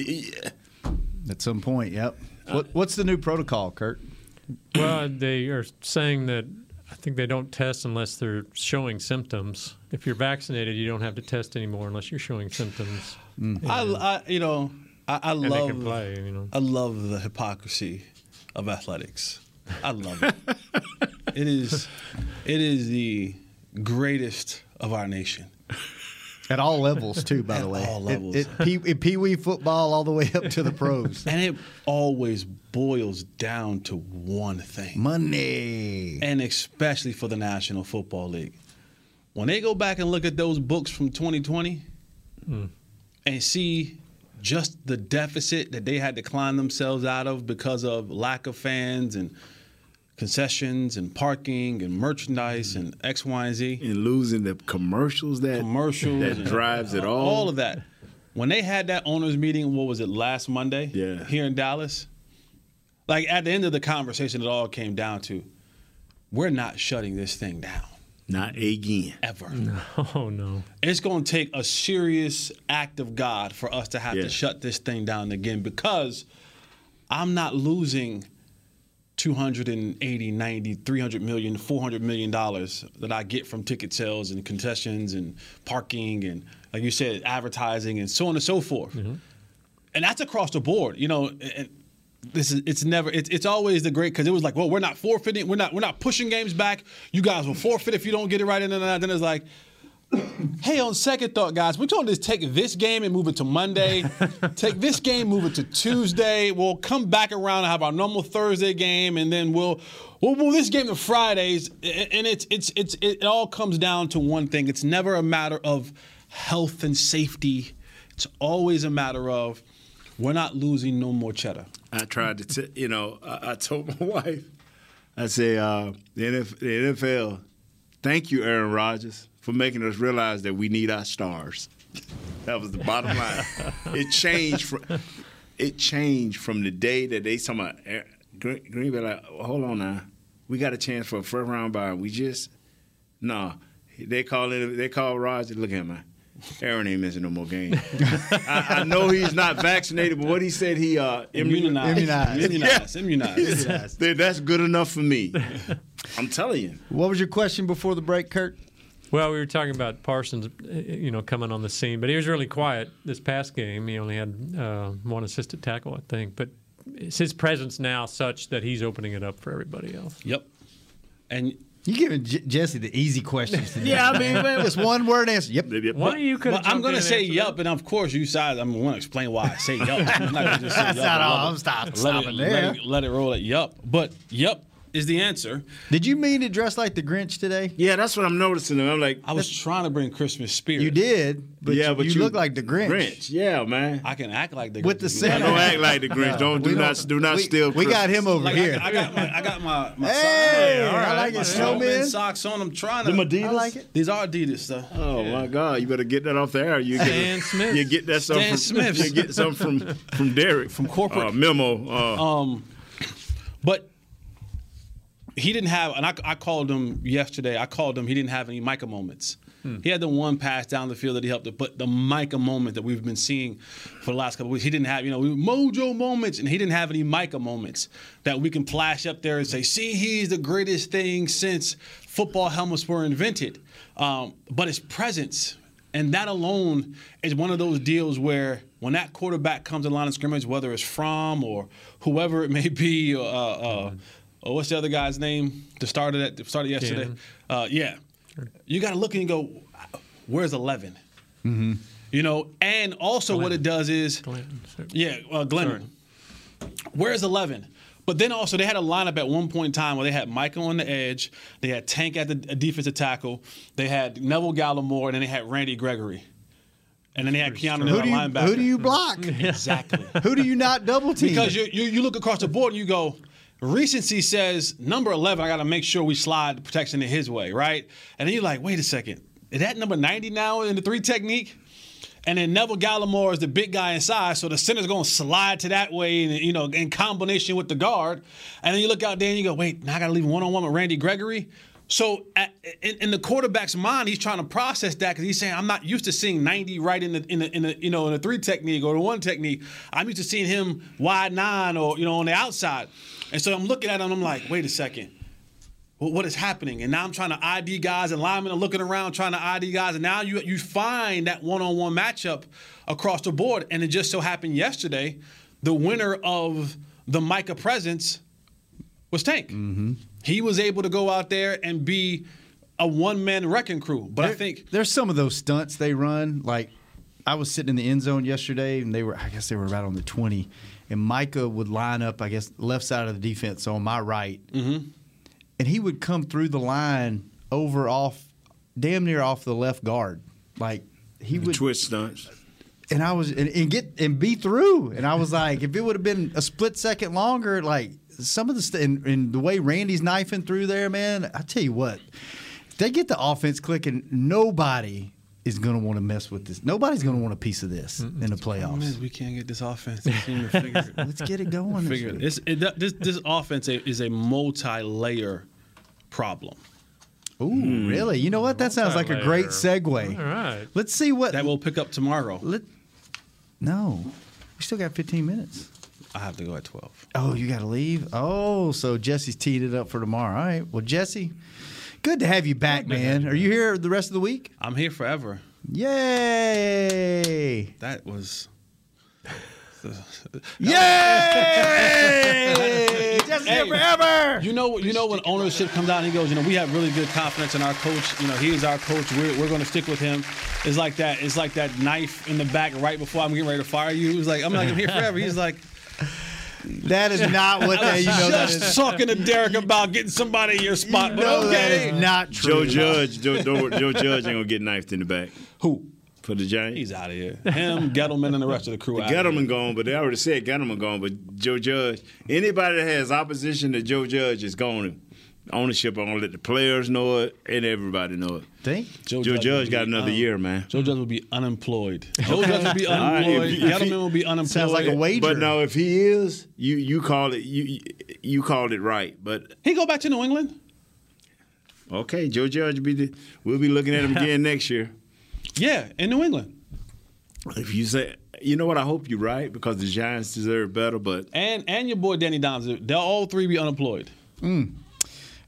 [SPEAKER 1] at some point. Yep. Uh, what, what's the new protocol, Kurt?
[SPEAKER 3] Well, they are saying that I think they don't test unless they're showing symptoms. If you're vaccinated, you don't have to test anymore unless you're showing symptoms. Mm.
[SPEAKER 2] I, I you know, I, I love
[SPEAKER 3] play, you know.
[SPEAKER 2] I love the hypocrisy of athletics. I love it. it is it is the greatest of our nation.
[SPEAKER 1] At all levels, too. By
[SPEAKER 2] At
[SPEAKER 1] the way,
[SPEAKER 2] all levels.
[SPEAKER 1] It, it, pee wee football all the way up to the pros.
[SPEAKER 2] And it always boils down to one thing.
[SPEAKER 1] Money.
[SPEAKER 2] And especially for the National Football League. When they go back and look at those books from 2020 and see just the deficit that they had to climb themselves out of because of lack of fans and concessions and parking and merchandise and X, Y, and Z.
[SPEAKER 4] and losing the commercials that
[SPEAKER 2] Commercials.
[SPEAKER 4] that drives it all.
[SPEAKER 2] All of that. When they had that owners meeting, what was it, last Monday?
[SPEAKER 4] Yeah.
[SPEAKER 2] Here in Dallas? Like at the end of the conversation, it all came down to we're not shutting this thing down
[SPEAKER 4] Not again.
[SPEAKER 2] ever.
[SPEAKER 3] Oh no.
[SPEAKER 2] It's going to take a serious act of God for us to have
[SPEAKER 4] Yeah.
[SPEAKER 2] to shut this thing down again because I'm not losing 280, 90, 300 million, 400 million dollars that I get from ticket sales and concessions and parking and like you said advertising and so on and so forth. Mm-hmm. And that's across the board, you know, and this is it's never it's, it's always the great because it was like, well, we're not forfeiting, we're not we're not pushing games back. You guys will forfeit if you don't get it right and then then it's like Hey, on second thought, guys, we're going to just take this game and move it to Monday. take this game, move it to Tuesday. We'll come back around and have our normal Thursday game, and then we'll we'll move this game to Fridays. And it's it's it's it all comes down to one thing. It's never a matter of health and safety. It's always a matter of we're not losing no more cheddar.
[SPEAKER 4] I tried to, t- you know, I, I told my wife, I say, uh, the, NF- the NFL, thank you, Aaron Rodgers, for making us realize that we need our stars. that was the bottom line. it changed from it changed from the day that they talking about Aaron- Green, Green Bay. Like, hold on now, we got a chance for a first round bye. We just No, they call it. They call Roger. Look at him, man. Aaron ain't missing no more games. I, I know he's not vaccinated, but what he said he uh
[SPEAKER 2] Immunized.
[SPEAKER 1] Immunized.
[SPEAKER 2] Immunized. Immunized.
[SPEAKER 4] That- That's good enough for me. I'm telling you.
[SPEAKER 1] What was your question before the break, Kurt?
[SPEAKER 3] Well, we were talking about Parsons, uh, you know, coming on the scene, but he was really quiet this past game. He only had uh, one assisted tackle, I think. But is his presence now such that he's opening it up for everybody else?
[SPEAKER 2] Yep. And
[SPEAKER 1] You giving J- Jesse the easy questions. Today.
[SPEAKER 4] Yeah, I mean, man,
[SPEAKER 1] just one word answer. Yep.
[SPEAKER 3] One of you could.
[SPEAKER 2] But I'm going to say yup, and of course you sides. I'm going to explain why I say yup. I'm not going to just say
[SPEAKER 1] That's
[SPEAKER 2] yup.
[SPEAKER 1] not all. I'm
[SPEAKER 2] it.
[SPEAKER 1] stop-
[SPEAKER 2] let
[SPEAKER 1] stopping
[SPEAKER 2] it,
[SPEAKER 1] there.
[SPEAKER 2] Let it, let it roll at yup. But yup is the answer.
[SPEAKER 1] Did you mean to dress like the Grinch today?
[SPEAKER 4] Yeah, that's what I'm noticing. I'm like,
[SPEAKER 2] I was trying to bring Christmas spirit.
[SPEAKER 1] You did, but
[SPEAKER 4] yeah,
[SPEAKER 1] you,
[SPEAKER 4] but
[SPEAKER 1] you, look like the Grinch.
[SPEAKER 4] Grinch, yeah, man.
[SPEAKER 2] I can act like the Grinch.
[SPEAKER 1] With the
[SPEAKER 2] Grinch.
[SPEAKER 1] Santa-
[SPEAKER 4] Don't act like the Grinch. Don't do
[SPEAKER 1] We
[SPEAKER 4] not
[SPEAKER 1] don't- we,
[SPEAKER 4] steal.
[SPEAKER 1] We got him over
[SPEAKER 2] Like
[SPEAKER 1] here.
[SPEAKER 2] I, I got my I got my, my
[SPEAKER 1] Hey,
[SPEAKER 2] socks.
[SPEAKER 1] I like
[SPEAKER 2] my
[SPEAKER 1] it, snowman.
[SPEAKER 2] snowman socks on. I'm trying to.
[SPEAKER 4] Them Adidas?
[SPEAKER 1] I like it.
[SPEAKER 2] These are Adidas stuff.
[SPEAKER 4] Oh my God! You better get that off the air. You get
[SPEAKER 3] Stan Smith.
[SPEAKER 4] You get that some
[SPEAKER 2] Stan
[SPEAKER 4] from
[SPEAKER 2] Smiths.
[SPEAKER 4] You get some from from Derek from
[SPEAKER 2] corporate.
[SPEAKER 4] uh, memo. Uh,
[SPEAKER 2] Um, but he didn't have, and I, I called him yesterday. I called him. He didn't have any Micah moments. He had the one pass down the field that he helped, it, but the Micah moment that we've been seeing for the last couple of weeks, he didn't have. You know, mojo moments, and he didn't have any Micah moments that we can flash up there and say, "See, he's the greatest thing since football helmets were invented." Um, but his presence and that alone is one of those deals where when that quarterback comes in the line of scrimmage, whether it's from or whoever it may be, uh, uh, or what's the other guy's name? The started at the started yesterday. Uh, yeah, you got to look and go, where's 11? You know, and also what it does is,
[SPEAKER 3] Glenn,
[SPEAKER 2] yeah, uh, Glenn. Where's 11? But then also they had a lineup at one point in time where they had Michael on the edge, they had Tank at the defensive tackle, they had Neville Gallimore, and then they had Randy Gregory. And then they had Keanu
[SPEAKER 1] Who
[SPEAKER 2] Neal
[SPEAKER 1] do you
[SPEAKER 2] linebacker.
[SPEAKER 1] who do you block?
[SPEAKER 2] Exactly.
[SPEAKER 1] who do you not double team?
[SPEAKER 2] because you, you you look across the board and you go, recency says number 11, I got to make sure we slide protection in his way, right? And then you're like, wait a second, is that number 90 now in the three technique? And then Neville Gallimore is the big guy inside, so the center's going to slide to that way, and you know, in combination with the guard. And then you look out there and you go, wait, now I got to leave one on one with Randy Gregory. So at, in, in the quarterback's mind, he's trying to process that because he's saying, I'm not used to seeing 90 right in the in the, in the you know in the three technique or the one technique. I'm used to seeing him wide nine or you know on the outside. And so I'm looking at him, I'm like, wait a second what, what is happening? And now I'm trying to ID guys, and linemen are looking around trying to ID guys, and now you you find that one-on-one matchup across the board. And it just so happened yesterday, the winner of the Micah presence was Tank. Mm-hmm. He was able to go out there and be a one-man wrecking crew. But I think
[SPEAKER 1] there's some of those stunts they run. Like I was sitting in the end zone yesterday, and they were I guess they were about on the 20, and Micah would line up I guess left side of the defense on my right, mm-hmm. and he would come through the line over off, damn near off the left guard, like he would
[SPEAKER 4] twist stunts.
[SPEAKER 1] and I was and, and get and be through. And I was like, if it would have been a split second longer, like some of the st- and, and the way Randy's knifing through there, man. I tell you what, if they get the offense clicking, nobody is going to want to mess with this. Nobody's going to want a piece of this in the
[SPEAKER 2] Problem is,
[SPEAKER 1] playoffs.
[SPEAKER 2] we can't get this offense to seem to figure.
[SPEAKER 1] Let's get it going. this
[SPEAKER 2] figure
[SPEAKER 1] week.
[SPEAKER 2] it. It's, it, this this offense is a multi-layer problem.
[SPEAKER 1] Ooh, hmm. really? You know what? That sounds like a great segue.
[SPEAKER 3] All right.
[SPEAKER 1] Let's see what.
[SPEAKER 2] That we'll pick up tomorrow.
[SPEAKER 1] let, no, we still got 15 minutes.
[SPEAKER 2] I have to go at 12.
[SPEAKER 1] Oh, you got to leave? Oh, so Jesse's teed it up for tomorrow. All right. Well, Jesse, good to have you back, man. Are you here the rest of the week?
[SPEAKER 2] I'm here forever.
[SPEAKER 1] Yay!
[SPEAKER 2] That was.
[SPEAKER 1] Yay! Jesse
[SPEAKER 2] Hey,
[SPEAKER 1] forever!
[SPEAKER 2] You know, you know when ownership comes out and he goes, you know, we have really good confidence in our coach. You know, he is our coach. We're, we're going to stick with him. It's like that. It's like that knife in the back right before I'm getting ready to fire you. Was like, I'm like, I'm here forever. He's like,
[SPEAKER 1] That is not what that, you know that
[SPEAKER 2] just
[SPEAKER 1] is.
[SPEAKER 2] talking to Derek about getting somebody in your spot.
[SPEAKER 1] You
[SPEAKER 2] but
[SPEAKER 1] know that
[SPEAKER 2] okay.
[SPEAKER 1] is not
[SPEAKER 4] Joe
[SPEAKER 1] true.
[SPEAKER 4] Judge, Joe, Joe, Joe Judge ain't gonna get knifed in the back
[SPEAKER 2] Who?
[SPEAKER 4] for the Giants.
[SPEAKER 2] He's out of here. Him, Gettleman, and the rest of the crew. out of here.
[SPEAKER 4] Gettleman gone, but they already said Gettleman gone. But Joe Judge, anybody that has opposition to Joe Judge is gone. Ownership, I'm gonna let the players know it and everybody know it.
[SPEAKER 1] Think?
[SPEAKER 4] Joe, Judge,
[SPEAKER 2] would
[SPEAKER 4] got
[SPEAKER 2] be,
[SPEAKER 4] another
[SPEAKER 2] um,
[SPEAKER 4] year, man.
[SPEAKER 2] Joe Judge will be unemployed. Joe Judge will be
[SPEAKER 4] All right, if
[SPEAKER 2] unemployed.
[SPEAKER 4] you- if
[SPEAKER 2] Gettleman
[SPEAKER 4] you-
[SPEAKER 2] will be unemployed.
[SPEAKER 1] Sounds like a wager.
[SPEAKER 4] But now, if he is, you you call it you you called it right. But
[SPEAKER 2] He go back to New England.
[SPEAKER 4] Okay, Joe Judge, be the, we'll be looking at him again next year.
[SPEAKER 2] Yeah, in New England.
[SPEAKER 4] If you say, you know what, I hope you're right because the Giants deserve better, but
[SPEAKER 2] And and your boy Danny Dimes, they'll all three be unemployed.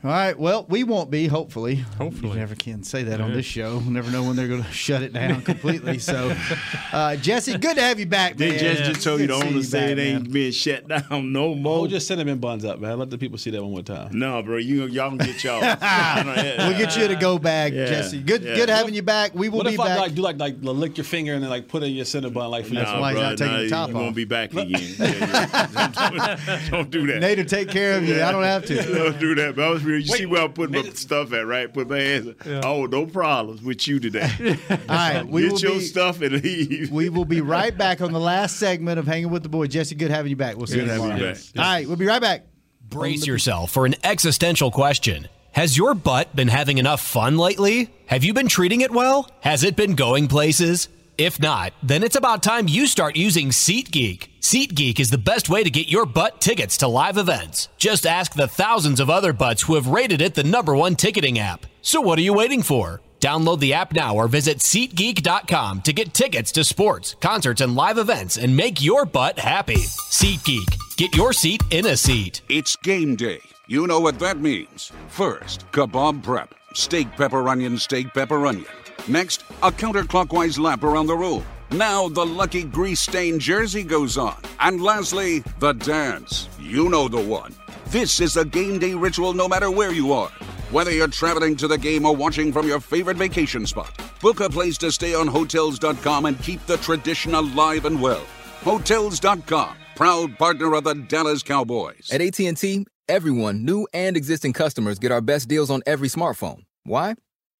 [SPEAKER 1] All right. Well, we won't be. Hopefully.
[SPEAKER 3] Hopefully.
[SPEAKER 1] You never can say that on this show. We never know when they're going to shut it down completely. So, uh, Jesse, good to have you back,
[SPEAKER 4] they
[SPEAKER 1] man.
[SPEAKER 4] just, just told you the
[SPEAKER 1] to see
[SPEAKER 4] owner
[SPEAKER 1] you
[SPEAKER 4] say it ain't
[SPEAKER 1] man.
[SPEAKER 4] being shut down no more.
[SPEAKER 2] Oh, just cinnamon buns up, man. Let the people see that one more time.
[SPEAKER 4] no, bro, you y'all can get y'all.
[SPEAKER 1] We'll get you to go bag,
[SPEAKER 4] Yeah,
[SPEAKER 1] Jesse. Good,
[SPEAKER 4] yeah.
[SPEAKER 1] good having you back. We will
[SPEAKER 2] What
[SPEAKER 1] be
[SPEAKER 2] if I
[SPEAKER 1] back.
[SPEAKER 2] like do like like lick your finger and then like put in your cinnamon bun like for
[SPEAKER 1] That's
[SPEAKER 4] Nah,
[SPEAKER 1] why he's
[SPEAKER 4] bro,
[SPEAKER 1] not taking
[SPEAKER 4] nah,
[SPEAKER 1] the top
[SPEAKER 4] you
[SPEAKER 1] off.
[SPEAKER 4] won't be back again. Yeah, yeah. Don't, don't do that.
[SPEAKER 1] Nate take care of you. I don't have to.
[SPEAKER 4] Don't do that. But I was real. You
[SPEAKER 2] Wait,
[SPEAKER 4] see where I put my
[SPEAKER 2] Nate-
[SPEAKER 4] stuff at, right? Put my hands. Oh, no problems with you today.
[SPEAKER 1] All right, we
[SPEAKER 4] Get
[SPEAKER 1] will
[SPEAKER 4] your
[SPEAKER 1] be.
[SPEAKER 4] stuff and leave.
[SPEAKER 1] We will be right back on the last segment of Hanging with the Boy. Jesse, good having you back. We'll see
[SPEAKER 4] Good
[SPEAKER 1] you
[SPEAKER 4] having
[SPEAKER 1] tomorrow.
[SPEAKER 4] you back.
[SPEAKER 1] All right, we'll be right back.
[SPEAKER 7] Brace yourself for an existential question. Has your butt been having enough fun lately? Have you been treating it well? Has it been going places? If not, then it's about time you start using SeatGeek. SeatGeek is the best way to get your butt tickets to live events. Just ask the thousands of other butts who have rated it the number one ticketing app. So what are you waiting for? Download the app now or visit SeatGeek.com to get tickets to sports, concerts, and live events and make your butt happy. SeatGeek. Get your seat in a seat.
[SPEAKER 8] It's game day. You know what that means. First, kebab prep. Steak, pepper, onion, steak, pepper, onion. Next, a counterclockwise lap around the room. Now the lucky grease stained jersey goes on. And lastly, the dance. You know the one. This is a game day ritual no matter where you are. Whether you're traveling to the game or watching from your favorite vacation spot, book a place to stay on Hotels.com and keep the tradition alive and well. Hotels.com, proud partner of the Dallas Cowboys.
[SPEAKER 9] At AT&T, everyone, new and existing customers, get our best deals on every smartphone. Why?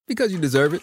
[SPEAKER 9] Because you deserve it.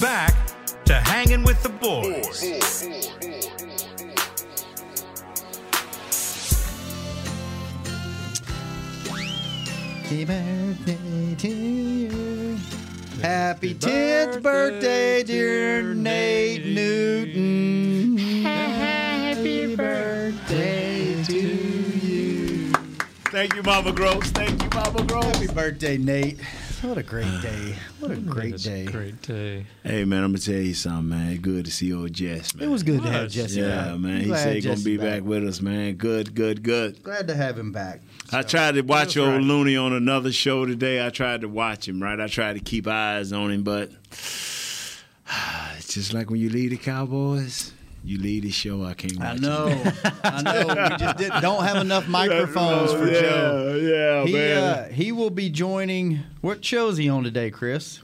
[SPEAKER 10] Back to hanging with the boys.
[SPEAKER 1] Happy birthday to you. Happy 10th birthday, dear Nate Newton. Happy birthday to you.
[SPEAKER 4] Thank you, Mama Gross. Thank you, Mama Gross.
[SPEAKER 1] Happy birthday, Nate. What a great day. What a great day.
[SPEAKER 3] Great day.
[SPEAKER 4] Hey man, I'm gonna tell you something, man. Good to see old Jess, man.
[SPEAKER 1] It was good to have
[SPEAKER 3] Was.
[SPEAKER 1] Jesse
[SPEAKER 4] Yeah,
[SPEAKER 1] back.
[SPEAKER 4] man. He
[SPEAKER 1] Glad
[SPEAKER 4] said he gonna
[SPEAKER 1] Jesse
[SPEAKER 4] be back. with us, man. Good, good, good.
[SPEAKER 1] Glad to have him back.
[SPEAKER 4] I tried to watch old
[SPEAKER 3] right.
[SPEAKER 4] Looney on another show today. I tried to watch him, right? I tried to keep eyes on him, but it's just like when you leave the Cowboys, you lead the show. I can't watch
[SPEAKER 1] I know. I know. We just did, don't have enough microphones for
[SPEAKER 4] yeah,
[SPEAKER 1] Joe.
[SPEAKER 4] Yeah,
[SPEAKER 1] He,
[SPEAKER 4] man.
[SPEAKER 1] uh, he will be joining. What show is he on today, Chris?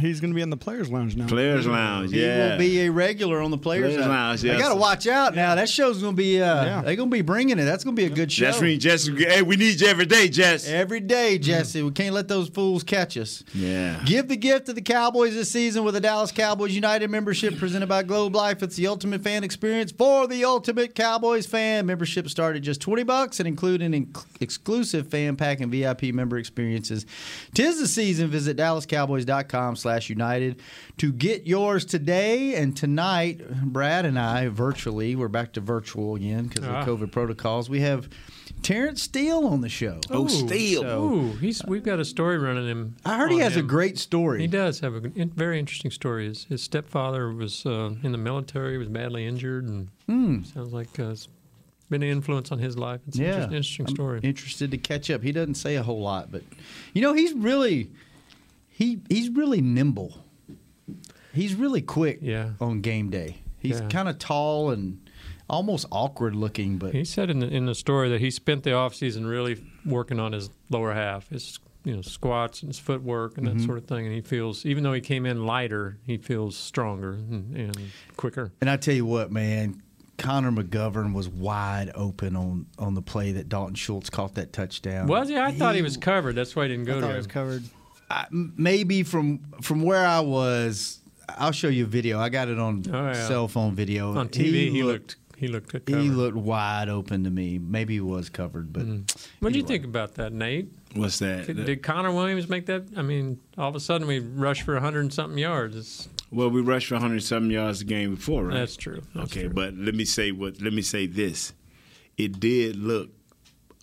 [SPEAKER 11] He's going to be in the Players Lounge now.
[SPEAKER 4] Players Lounge, yeah.
[SPEAKER 1] He will be a regular on the Players,
[SPEAKER 4] Players Lounge,
[SPEAKER 1] yeah.
[SPEAKER 4] I
[SPEAKER 1] got to watch out now. That show's going to be. Uh,
[SPEAKER 11] Yeah.
[SPEAKER 1] They're going to be bringing it. That's going to be a good show.
[SPEAKER 4] Jess, we, Jess, hey, we need you every day, Jess.
[SPEAKER 1] Every day, Jesse. We can't let those fools catch us.
[SPEAKER 4] Yeah.
[SPEAKER 1] Give the gift to the Cowboys this season with a Dallas Cowboys United membership presented by Globe Life. It's the ultimate fan experience for the ultimate Cowboys fan. Membership started just 20 bucks and include an inc- exclusive fan pack and VIP member experiences. Tis the season. Visit dallascowboys.com slash united to get yours today and tonight. Brad and I virtually, we're back to virtual again because
[SPEAKER 3] Ah.
[SPEAKER 1] of COVID protocols. We have Terence Steele on the show.
[SPEAKER 4] Oh, Steele.
[SPEAKER 3] Ooh, he's we've got a story running him.
[SPEAKER 1] I heard he
[SPEAKER 3] on
[SPEAKER 1] has a great story.
[SPEAKER 3] He does have a very interesting story. His, his stepfather was uh, in the military, was badly injured, and
[SPEAKER 1] Hmm.
[SPEAKER 3] sounds like uh, it's been an influence on his life. It's an
[SPEAKER 1] yeah,
[SPEAKER 3] interest- interesting
[SPEAKER 1] I'm
[SPEAKER 3] story.
[SPEAKER 1] interested to catch up. He doesn't say a whole lot, but you know he's really he he's really nimble. He's really quick
[SPEAKER 3] Yeah.
[SPEAKER 1] on game day. He's
[SPEAKER 3] Yeah.
[SPEAKER 1] kind of tall and almost awkward looking, but
[SPEAKER 3] He said in the, in the story that he spent the offseason really working on his lower half, his you know squats and his footwork and that
[SPEAKER 1] Mhm.
[SPEAKER 3] sort of thing. And he feels, even though he came in lighter, he feels stronger and, and quicker.
[SPEAKER 1] And I tell you what, man, Connor McGovern was wide open on on the play that Dalton Schultz caught that touchdown.
[SPEAKER 3] Was he? I thought he was covered. That's why he didn't go to him.
[SPEAKER 11] covered.
[SPEAKER 1] I, m- maybe from from where I was, I'll show you a video. I got it on
[SPEAKER 3] Oh, yeah.
[SPEAKER 1] cell phone video.
[SPEAKER 3] On TV, he looked he looked good.
[SPEAKER 1] he looked wide open to me. Maybe he was covered, but mm.
[SPEAKER 3] What do you think about that, Nate?
[SPEAKER 4] What's that?
[SPEAKER 3] Did, did Connor Williams make that? I mean, all of a sudden we rushed for 100 and something yards. It's,
[SPEAKER 4] Well, we rushed for 107 yards the game before, right?
[SPEAKER 3] That's true. That's
[SPEAKER 4] okay,
[SPEAKER 3] true.
[SPEAKER 4] but let me say what. Let me say this. It did look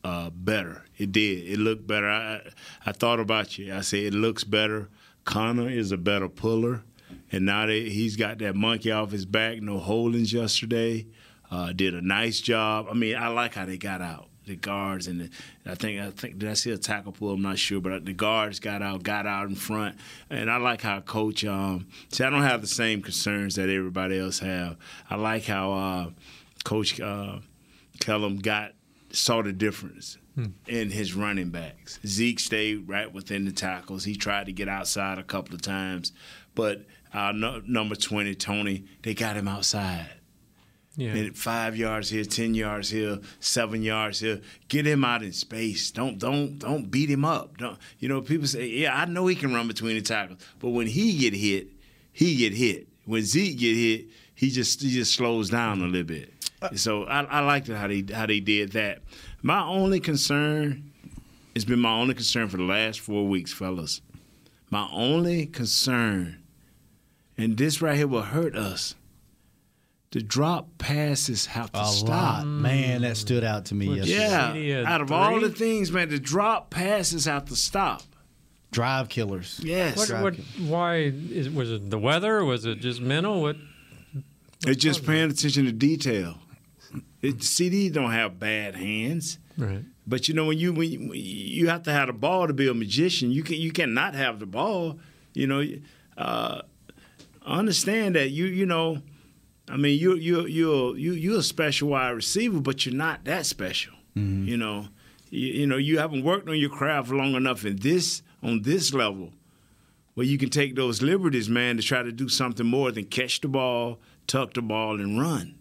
[SPEAKER 4] uh, better. It did. It looked better. I I thought about you. I said it looks better. Connor is a better puller, and now that he's got that monkey off his back. No holdings yesterday. Uh, did a nice job. I mean, I like how they got out. The guards and the, I think I think did I see a tackle pull? I'm not sure, but the guards got out, got out in front, and I like how coach. Um, see, I don't have the same concerns that everybody else have. I like how uh, coach uh, Kellen got saw the difference hmm. in his running backs. Zeke stayed right within the tackles. He tried to get outside a couple of times, but our no, number 20, Tony, they got him outside.
[SPEAKER 3] Yeah.
[SPEAKER 4] And five yards here, ten yards here, seven yards here. Get him out in space. Don't don't don't beat him up. Don't you know? People say, yeah, I know he can run between the tackles, but when he get hit, he get hit. When Zeke get hit, he just he just slows down a little bit. So I, I liked it how they how they did that. My only concern, it's been my only concern for the last four weeks, fellas. My only concern, and this right here will hurt us. The drop passes have to
[SPEAKER 1] a
[SPEAKER 4] stop.
[SPEAKER 1] lot, man, that stood out to me yesterday.
[SPEAKER 4] Yeah, out of all the things, man, the drop passes have to stop.
[SPEAKER 1] drive killers.
[SPEAKER 4] Yes.
[SPEAKER 3] what, what, why is, was it the weather? Was it just mental? What?
[SPEAKER 4] It's just paying attention to detail. CeeDee's don't have bad hands,
[SPEAKER 3] Right.
[SPEAKER 4] but you know when you when you, you have to have the ball to be a magician. You can you cannot have the ball. You know, uh, understand that you you know. I mean, you you you you you're a special wide receiver, but you're not that special. You know, you, you know you haven't worked on your craft long enough in this on this level where you can take those liberties, man, to try to do something more than catch the ball, tuck the ball, and run.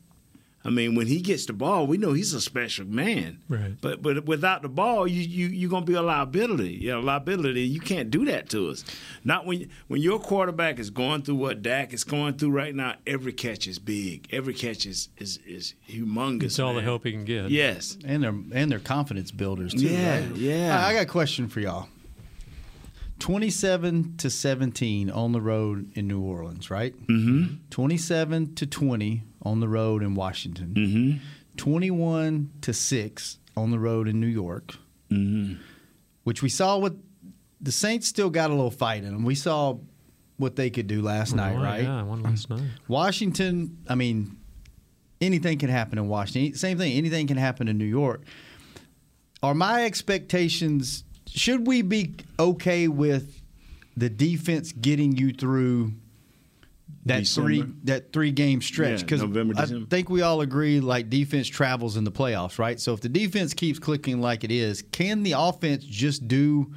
[SPEAKER 4] I mean, when he gets the ball, we know he's a special man.
[SPEAKER 3] Right.
[SPEAKER 4] But but without the ball, you you you're gonna be a liability. You know, liability. You can't do that to us. Not when when your quarterback is going through what Dak is going through right now. Every catch is big. Every catch is is, is humongous.
[SPEAKER 3] It's all the help he can get.
[SPEAKER 4] Yes.
[SPEAKER 1] and they're and they're confidence builders too.
[SPEAKER 4] Yeah,
[SPEAKER 1] right?
[SPEAKER 4] yeah.
[SPEAKER 1] I, I got a question for y'all. Twenty-seven to seventeen on the road in New Orleans, right?
[SPEAKER 4] Mm-hmm.
[SPEAKER 1] Twenty-seven to twenty on the road in Washington.
[SPEAKER 4] Mm-hmm.
[SPEAKER 1] Twenty-one to six on the road in New York.
[SPEAKER 4] Mm-hmm.
[SPEAKER 1] Which we saw what the Saints still got a little fight in them. We saw what they could do last night,
[SPEAKER 3] Oh,
[SPEAKER 1] right?
[SPEAKER 3] Yeah, I won last night.
[SPEAKER 1] Washington, I mean, anything can happen in Washington. Same thing, anything can happen in New York. Are my expectations, should we be okay with the defense getting you through that
[SPEAKER 4] December?
[SPEAKER 1] three that three game stretch? Because
[SPEAKER 4] November,
[SPEAKER 1] I think we all agree like defense travels in the playoffs, right? So if the defense keeps clicking like it is, can the offense just do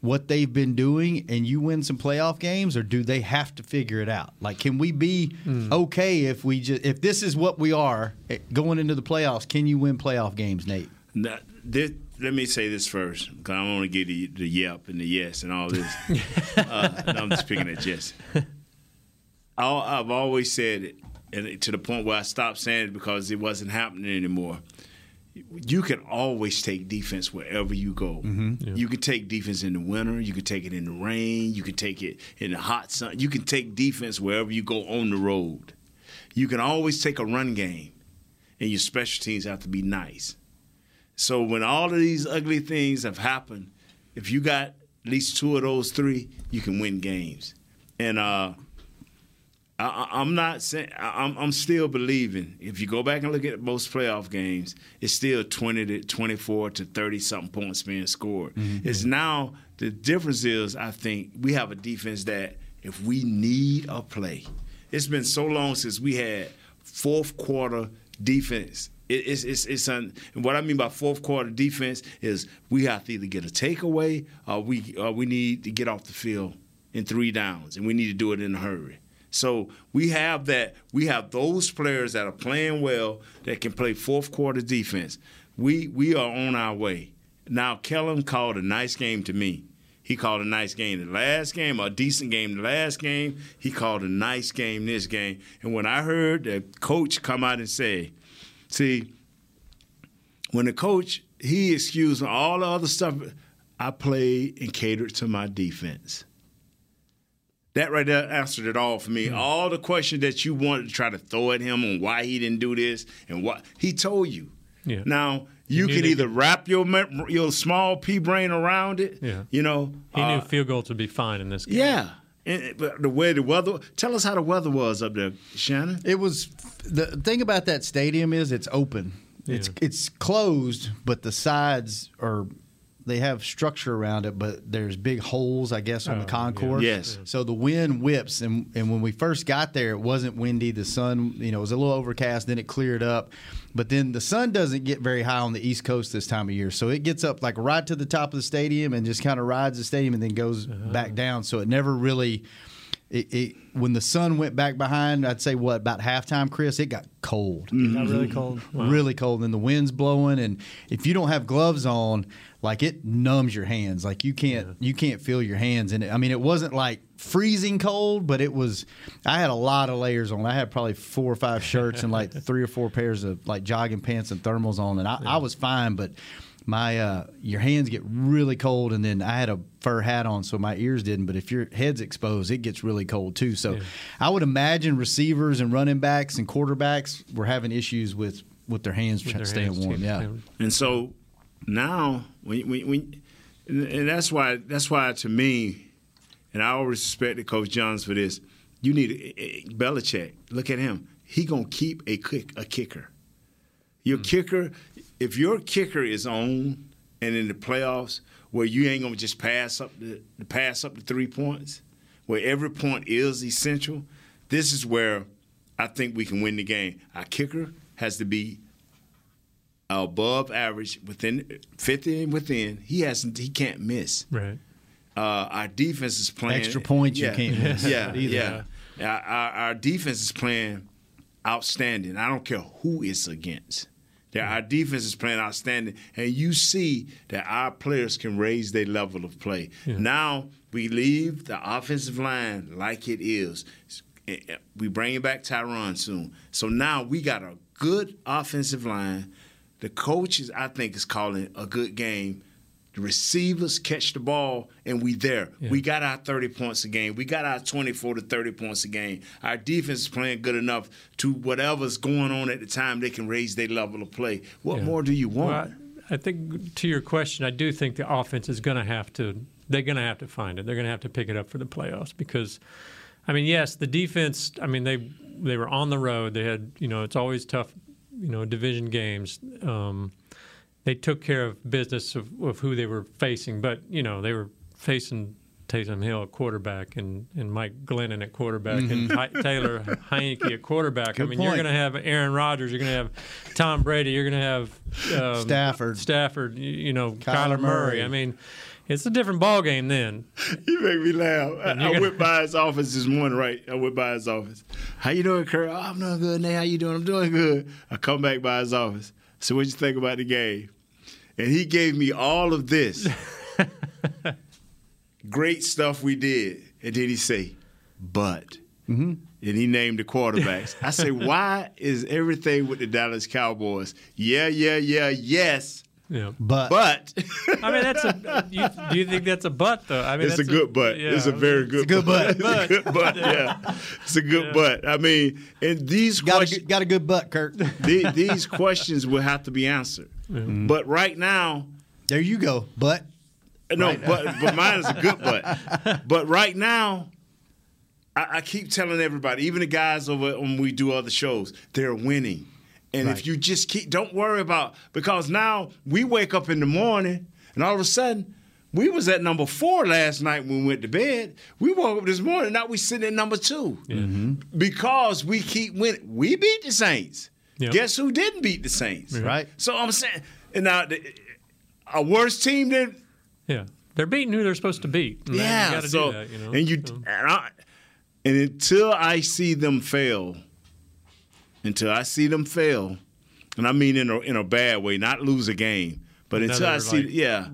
[SPEAKER 1] what they've been doing and you win some playoff games or do they have to figure it out like can we be okay if we just if this is what we are eh, going into the playoffs can you win playoff games nate
[SPEAKER 4] Now, this, let me say this first, because I want to get the, the yep and the yes and all this. uh, no, I'm just picking at Jesse. I've always said it, and to the point where I stopped saying it because it wasn't happening anymore. You can always take defense wherever you go. You can take defense in the winter. You can take it in the rain. You can take it in the hot sun. You can take defense wherever you go on the road. You can always take a run game, and your special teams have to be nice. So when all of these ugly things have happened, if you got at least two of those three, you can win games. And uh, I, I'm not saying I'm, I'm still believing. If you go back and look at most playoff games, it's still 20 to 24 to 30 something points being scored. Mm-hmm. It's now the difference is I think we have a defense that if we need a play. It's been so long since we had fourth quarter defense. It, it's it's it's un, and what I mean by fourth quarter defense is we have to either get a takeaway or we or we need to get off the field in three downs, and we need to do it in a hurry. So we have that. We have those players that are playing well that can play fourth quarter defense. We we are on our way. Now Kellen called a nice game to me. He called a nice game the last game, a decent game the last game. He called a nice game this game. And when I heard the coach come out and say, see, when the coach, he excused all the other stuff, I played and catered to my defense. That right there answered it all for me. Mm-hmm. All the questions that you wanted to try to throw at him on why he didn't do this and what he told you.
[SPEAKER 3] Yeah.
[SPEAKER 4] Now you, can either wrap your your small pea brain around it.
[SPEAKER 3] Yeah.
[SPEAKER 4] You know.
[SPEAKER 3] He uh, knew field goals would be fine in this game.
[SPEAKER 4] Yeah. And, but the way the weather. Tell us how the weather was up there, Shannon.
[SPEAKER 1] It was the thing about that stadium is it's open. Yeah. It's it's closed, but the sides are they have structure around it, but there's big holes, I guess, on oh, the concourse.
[SPEAKER 4] Yeah. Yes.
[SPEAKER 1] So the wind whips, and and when we first got there, it wasn't windy. The sun, you know, was a little overcast. Then it cleared up, but then the sun doesn't get very high on the East Coast this time of year, so it gets up like right to the top of the stadium and just kind of rides the stadium and then goes uh-huh. back down. So it never really it, it, when the sun went back behind, I'd say what about halftime, Chris? It got cold.
[SPEAKER 11] Mm-hmm. Got really cold.
[SPEAKER 1] Wow. Really cold, and the wind's blowing, and if you don't have gloves on, like it numbs your hands. Like you can't yeah. you can't feel your hands in it. I mean, it wasn't like freezing cold, but it was. I had a lot of layers on. I had probably four or five shirts and like three or four pairs of like jogging pants and thermals on, and I, yeah. I was fine, but my uh, your hands get really cold, and then I had a fur hat on, so my ears didn't. But if your head's exposed, it gets really cold too. So yeah. I would imagine receivers and running backs and quarterbacks were having issues with with their hands with their staying hands warm. Too. Yeah,
[SPEAKER 4] and so now when, when, when and that's why that's why to me, and I always respected Coach Johns for this. You need a, a, Belichick. Look at him. He gonna keep a kick a kicker. Your mm-hmm. kicker, if your kicker is on and in the playoffs where you ain't gonna just pass up the pass up the three points, where every point is essential, this is where I think we can win the game. Our kicker has to be above average within 50 and within. He hasn't he can't miss.
[SPEAKER 3] Right.
[SPEAKER 4] Uh, our defense is playing
[SPEAKER 1] extra points yeah, you can't miss.
[SPEAKER 4] Yeah, yeah. Our, our defense is playing outstanding. I don't care who it's against that our defense is playing outstanding, and you see that our players can raise their level of play. Yeah. Now we leave the offensive line like it is. We bring back Tyron soon, so now we got a good offensive line. The coaches, I think, is calling a good game the receivers catch the ball, and we there. Yeah. We got our 30 points a game. We got our 24 to 30 points a game. Our defense is playing good enough to whatever's going on at the time, they can raise their level of play. What yeah. more do you want? Well,
[SPEAKER 3] I, I think to your question, I do think the offense is going to have to. They're going to have to find it. They're going to have to pick it up for the playoffs because, I mean, yes, the defense. I mean, they they were on the road. They had, you know, it's always tough, you know, division games. Um, they took care of business of, of who they were facing. But you know, they were facing Taysom Hill at quarterback and, and Mike Glennon at quarterback mm-hmm. and Taylor Heinicke at quarterback. Good I mean, point. you're going to have Aaron Rodgers, you're going to have Tom Brady, you're going to have
[SPEAKER 1] um, Stafford,
[SPEAKER 3] Stafford, you know, Kyler, Kyler Murray. Murray. I mean, it's a different ball game then.
[SPEAKER 4] you make me laugh. I, I went by his office this morning, right? I went by his office. How you doing, Kurt? Oh, I'm doing good. Now, how you doing? I'm doing good. I come back by his office. So what you think about the game? And he gave me all of this. Great stuff we did. And then he say, but. Mm-hmm. And he named the quarterbacks. I say, why is everything with the Dallas Cowboys? Yeah, yeah, yeah, yes.
[SPEAKER 3] Yeah.
[SPEAKER 1] But
[SPEAKER 4] but
[SPEAKER 3] I mean that's a you, do you think that's a butt though? I mean
[SPEAKER 4] it's a good a, butt. Yeah, it's a very good,
[SPEAKER 1] good butt.
[SPEAKER 4] butt. It's a good butt. Yeah. It's a good yeah. butt. I mean, and these
[SPEAKER 1] got questions, a, got a good butt, Kurt.
[SPEAKER 4] the, these questions will have to be answered. Mm-hmm. But right now,
[SPEAKER 1] there you go. But
[SPEAKER 4] no, right but but mine is a good butt. But right now, I, I keep telling everybody, even the guys over when we do other shows, they're winning. And right. if you just keep, don't worry about because now we wake up in the morning and all of a sudden We was at number four last night when we went to bed. We woke up this morning. Now we sitting at number 2
[SPEAKER 1] Mm-hmm.
[SPEAKER 4] because we keep winning. We beat the Saints.
[SPEAKER 3] Yep.
[SPEAKER 4] Guess who didn't beat the Saints?
[SPEAKER 1] Right.
[SPEAKER 4] So I'm saying, and now the, a worse team than
[SPEAKER 3] Yeah, they're beating who they're supposed to beat. And
[SPEAKER 4] yeah.
[SPEAKER 3] you
[SPEAKER 4] so
[SPEAKER 3] do that. You know,
[SPEAKER 4] and you
[SPEAKER 3] So-
[SPEAKER 4] and, I, and until I see them fail, until I see them fail, and I mean in a in a bad way, not lose a game, but until I
[SPEAKER 3] Another,
[SPEAKER 4] see
[SPEAKER 3] like,
[SPEAKER 4] yeah.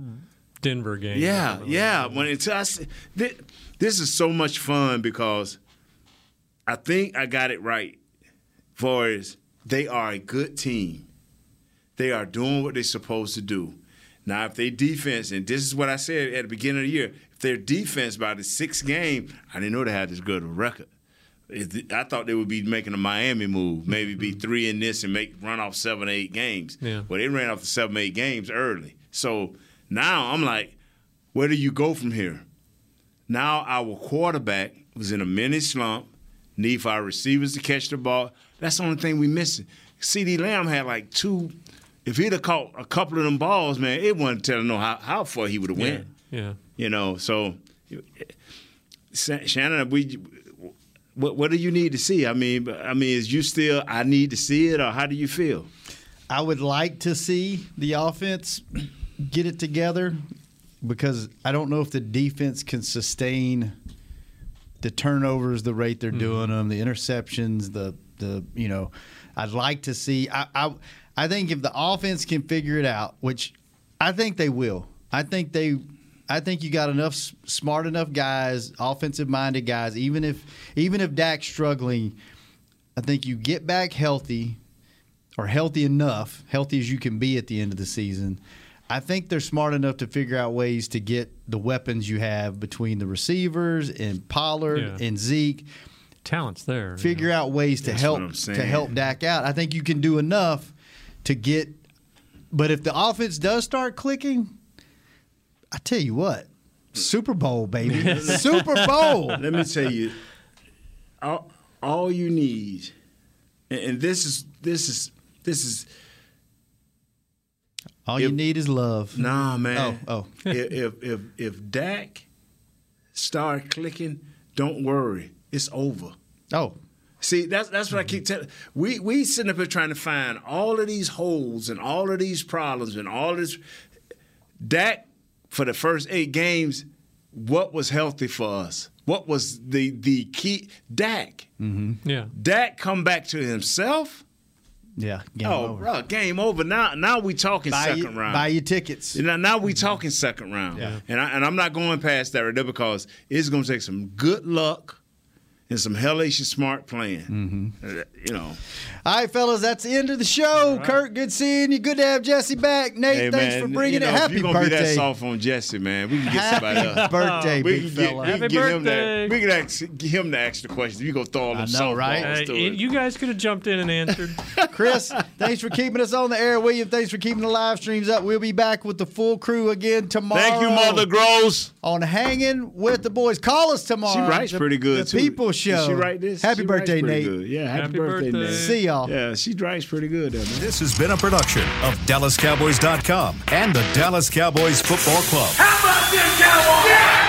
[SPEAKER 3] Denver game.
[SPEAKER 4] Yeah, yeah. When until I see, this, this is so much fun because I think I got it right. For as they are a good team, they are doing what they're supposed to do. Now, if they defense, and this is what I said at the beginning of the year, if their defense by the sixth game, I didn't know they had this good of a record. I thought they would be making a Miami move, maybe be mm-hmm. three in this and make run off seven, eight games.
[SPEAKER 3] Yeah.
[SPEAKER 4] Well, they ran off the seven, eight games early. So now I'm like, where do you go from here? Now our quarterback was in a mini slump, need for our receivers to catch the ball. That's the only thing we missing. CeeDee Lamb had like two. If he'd have caught a couple of them balls, man, it wasn't telling no how, how far he would have went.
[SPEAKER 3] Yeah.
[SPEAKER 4] You know, so Shannon, we what what do you need to see? I mean, I mean, is you still I need to see it, or how do you feel?
[SPEAKER 1] I would like to see the offense get it together because I don't know if the defense can sustain the turnovers, the rate they're mm-hmm. doing them, the interceptions, the the you know, I'd like to see. I, I I think if the offense can figure it out, which I think they will. I think they. I think you got enough smart enough guys, offensive minded guys. Even if even if Dak's struggling, I think you get back healthy or healthy enough, healthy as you can be at the end of the season. I think they're smart enough to figure out ways to get the weapons you have between the receivers and Pollard
[SPEAKER 3] Yeah.
[SPEAKER 1] and Zeke.
[SPEAKER 3] Talent's there.
[SPEAKER 1] Figure out ways to
[SPEAKER 4] That's
[SPEAKER 1] help to help Dak out. I think you can do enough to get. But if the offense does start clicking, I tell you what, Super Bowl baby, Super Bowl.
[SPEAKER 4] Let me tell you, all, all you need, and, and this is this is this is
[SPEAKER 1] All you need is love.
[SPEAKER 4] Nah, man.
[SPEAKER 1] Oh, oh.
[SPEAKER 4] if, if if if Dak start clicking, don't worry, it's over.
[SPEAKER 1] Oh,
[SPEAKER 4] See, that's that's what I keep telling. We we sitting up here trying to find all of these holes and all of these problems and all this. Dak for the first eight games, what was healthy for us? What was the the key? Dak.
[SPEAKER 1] Mm-hmm.
[SPEAKER 3] Yeah.
[SPEAKER 4] Dak come back to himself.
[SPEAKER 1] Yeah. Game
[SPEAKER 4] oh,
[SPEAKER 1] over.
[SPEAKER 4] bro, game over. Now now we talking
[SPEAKER 1] Buy
[SPEAKER 4] second
[SPEAKER 1] you-
[SPEAKER 4] round.
[SPEAKER 1] buy your tickets.
[SPEAKER 4] Now, now we talking second round.
[SPEAKER 1] Yeah.
[SPEAKER 4] And I, and I'm not going past that right there because it's going to take some good luck and some hellish smart playing.
[SPEAKER 1] Mm-hmm.
[SPEAKER 4] Uh, You know.
[SPEAKER 1] All right, fellas, that's the end of the show. Kurt, good seeing you. Good to have Jesse back. Nate,
[SPEAKER 4] Hey,
[SPEAKER 1] thanks
[SPEAKER 4] man,
[SPEAKER 1] for bringing
[SPEAKER 4] you know,
[SPEAKER 1] it.
[SPEAKER 4] if
[SPEAKER 1] Happy
[SPEAKER 4] you're gonna be that
[SPEAKER 1] birthday.
[SPEAKER 4] soft on Jesse, man. We can get
[SPEAKER 1] Happy
[SPEAKER 4] somebody else.
[SPEAKER 1] birthday,
[SPEAKER 4] we
[SPEAKER 1] big
[SPEAKER 4] can get,
[SPEAKER 1] fella.
[SPEAKER 3] Happy
[SPEAKER 4] him
[SPEAKER 3] birthday.
[SPEAKER 4] that. We can ask, get him to ask the questions. You go throw all them
[SPEAKER 1] I know,
[SPEAKER 4] softballs
[SPEAKER 1] right?
[SPEAKER 3] Hey,
[SPEAKER 4] to
[SPEAKER 3] it-
[SPEAKER 4] it.
[SPEAKER 3] you guys could have jumped in and answered.
[SPEAKER 1] Chris, thanks for keeping us on the air. William, thanks for keeping the live streams up. We'll be back with the full crew again tomorrow.
[SPEAKER 4] Thank you, Mother Gross.
[SPEAKER 1] On Hanging with the Boys. Call us tomorrow.
[SPEAKER 4] She writes
[SPEAKER 1] The-
[SPEAKER 4] pretty good
[SPEAKER 1] The
[SPEAKER 4] too.
[SPEAKER 1] People
[SPEAKER 4] Did
[SPEAKER 1] Show.
[SPEAKER 4] She write this.
[SPEAKER 1] Happy
[SPEAKER 4] She
[SPEAKER 1] birthday, Nate.
[SPEAKER 4] Good. Yeah, happy,
[SPEAKER 3] Happy
[SPEAKER 4] birthday,
[SPEAKER 3] birthday.
[SPEAKER 4] Nate.
[SPEAKER 1] See y'all.
[SPEAKER 4] Yeah, she writes pretty good. There, man.
[SPEAKER 5] This has been a production of DallasCowboys.com and the Dallas Cowboys Football Club.
[SPEAKER 10] How about this, Cowboys?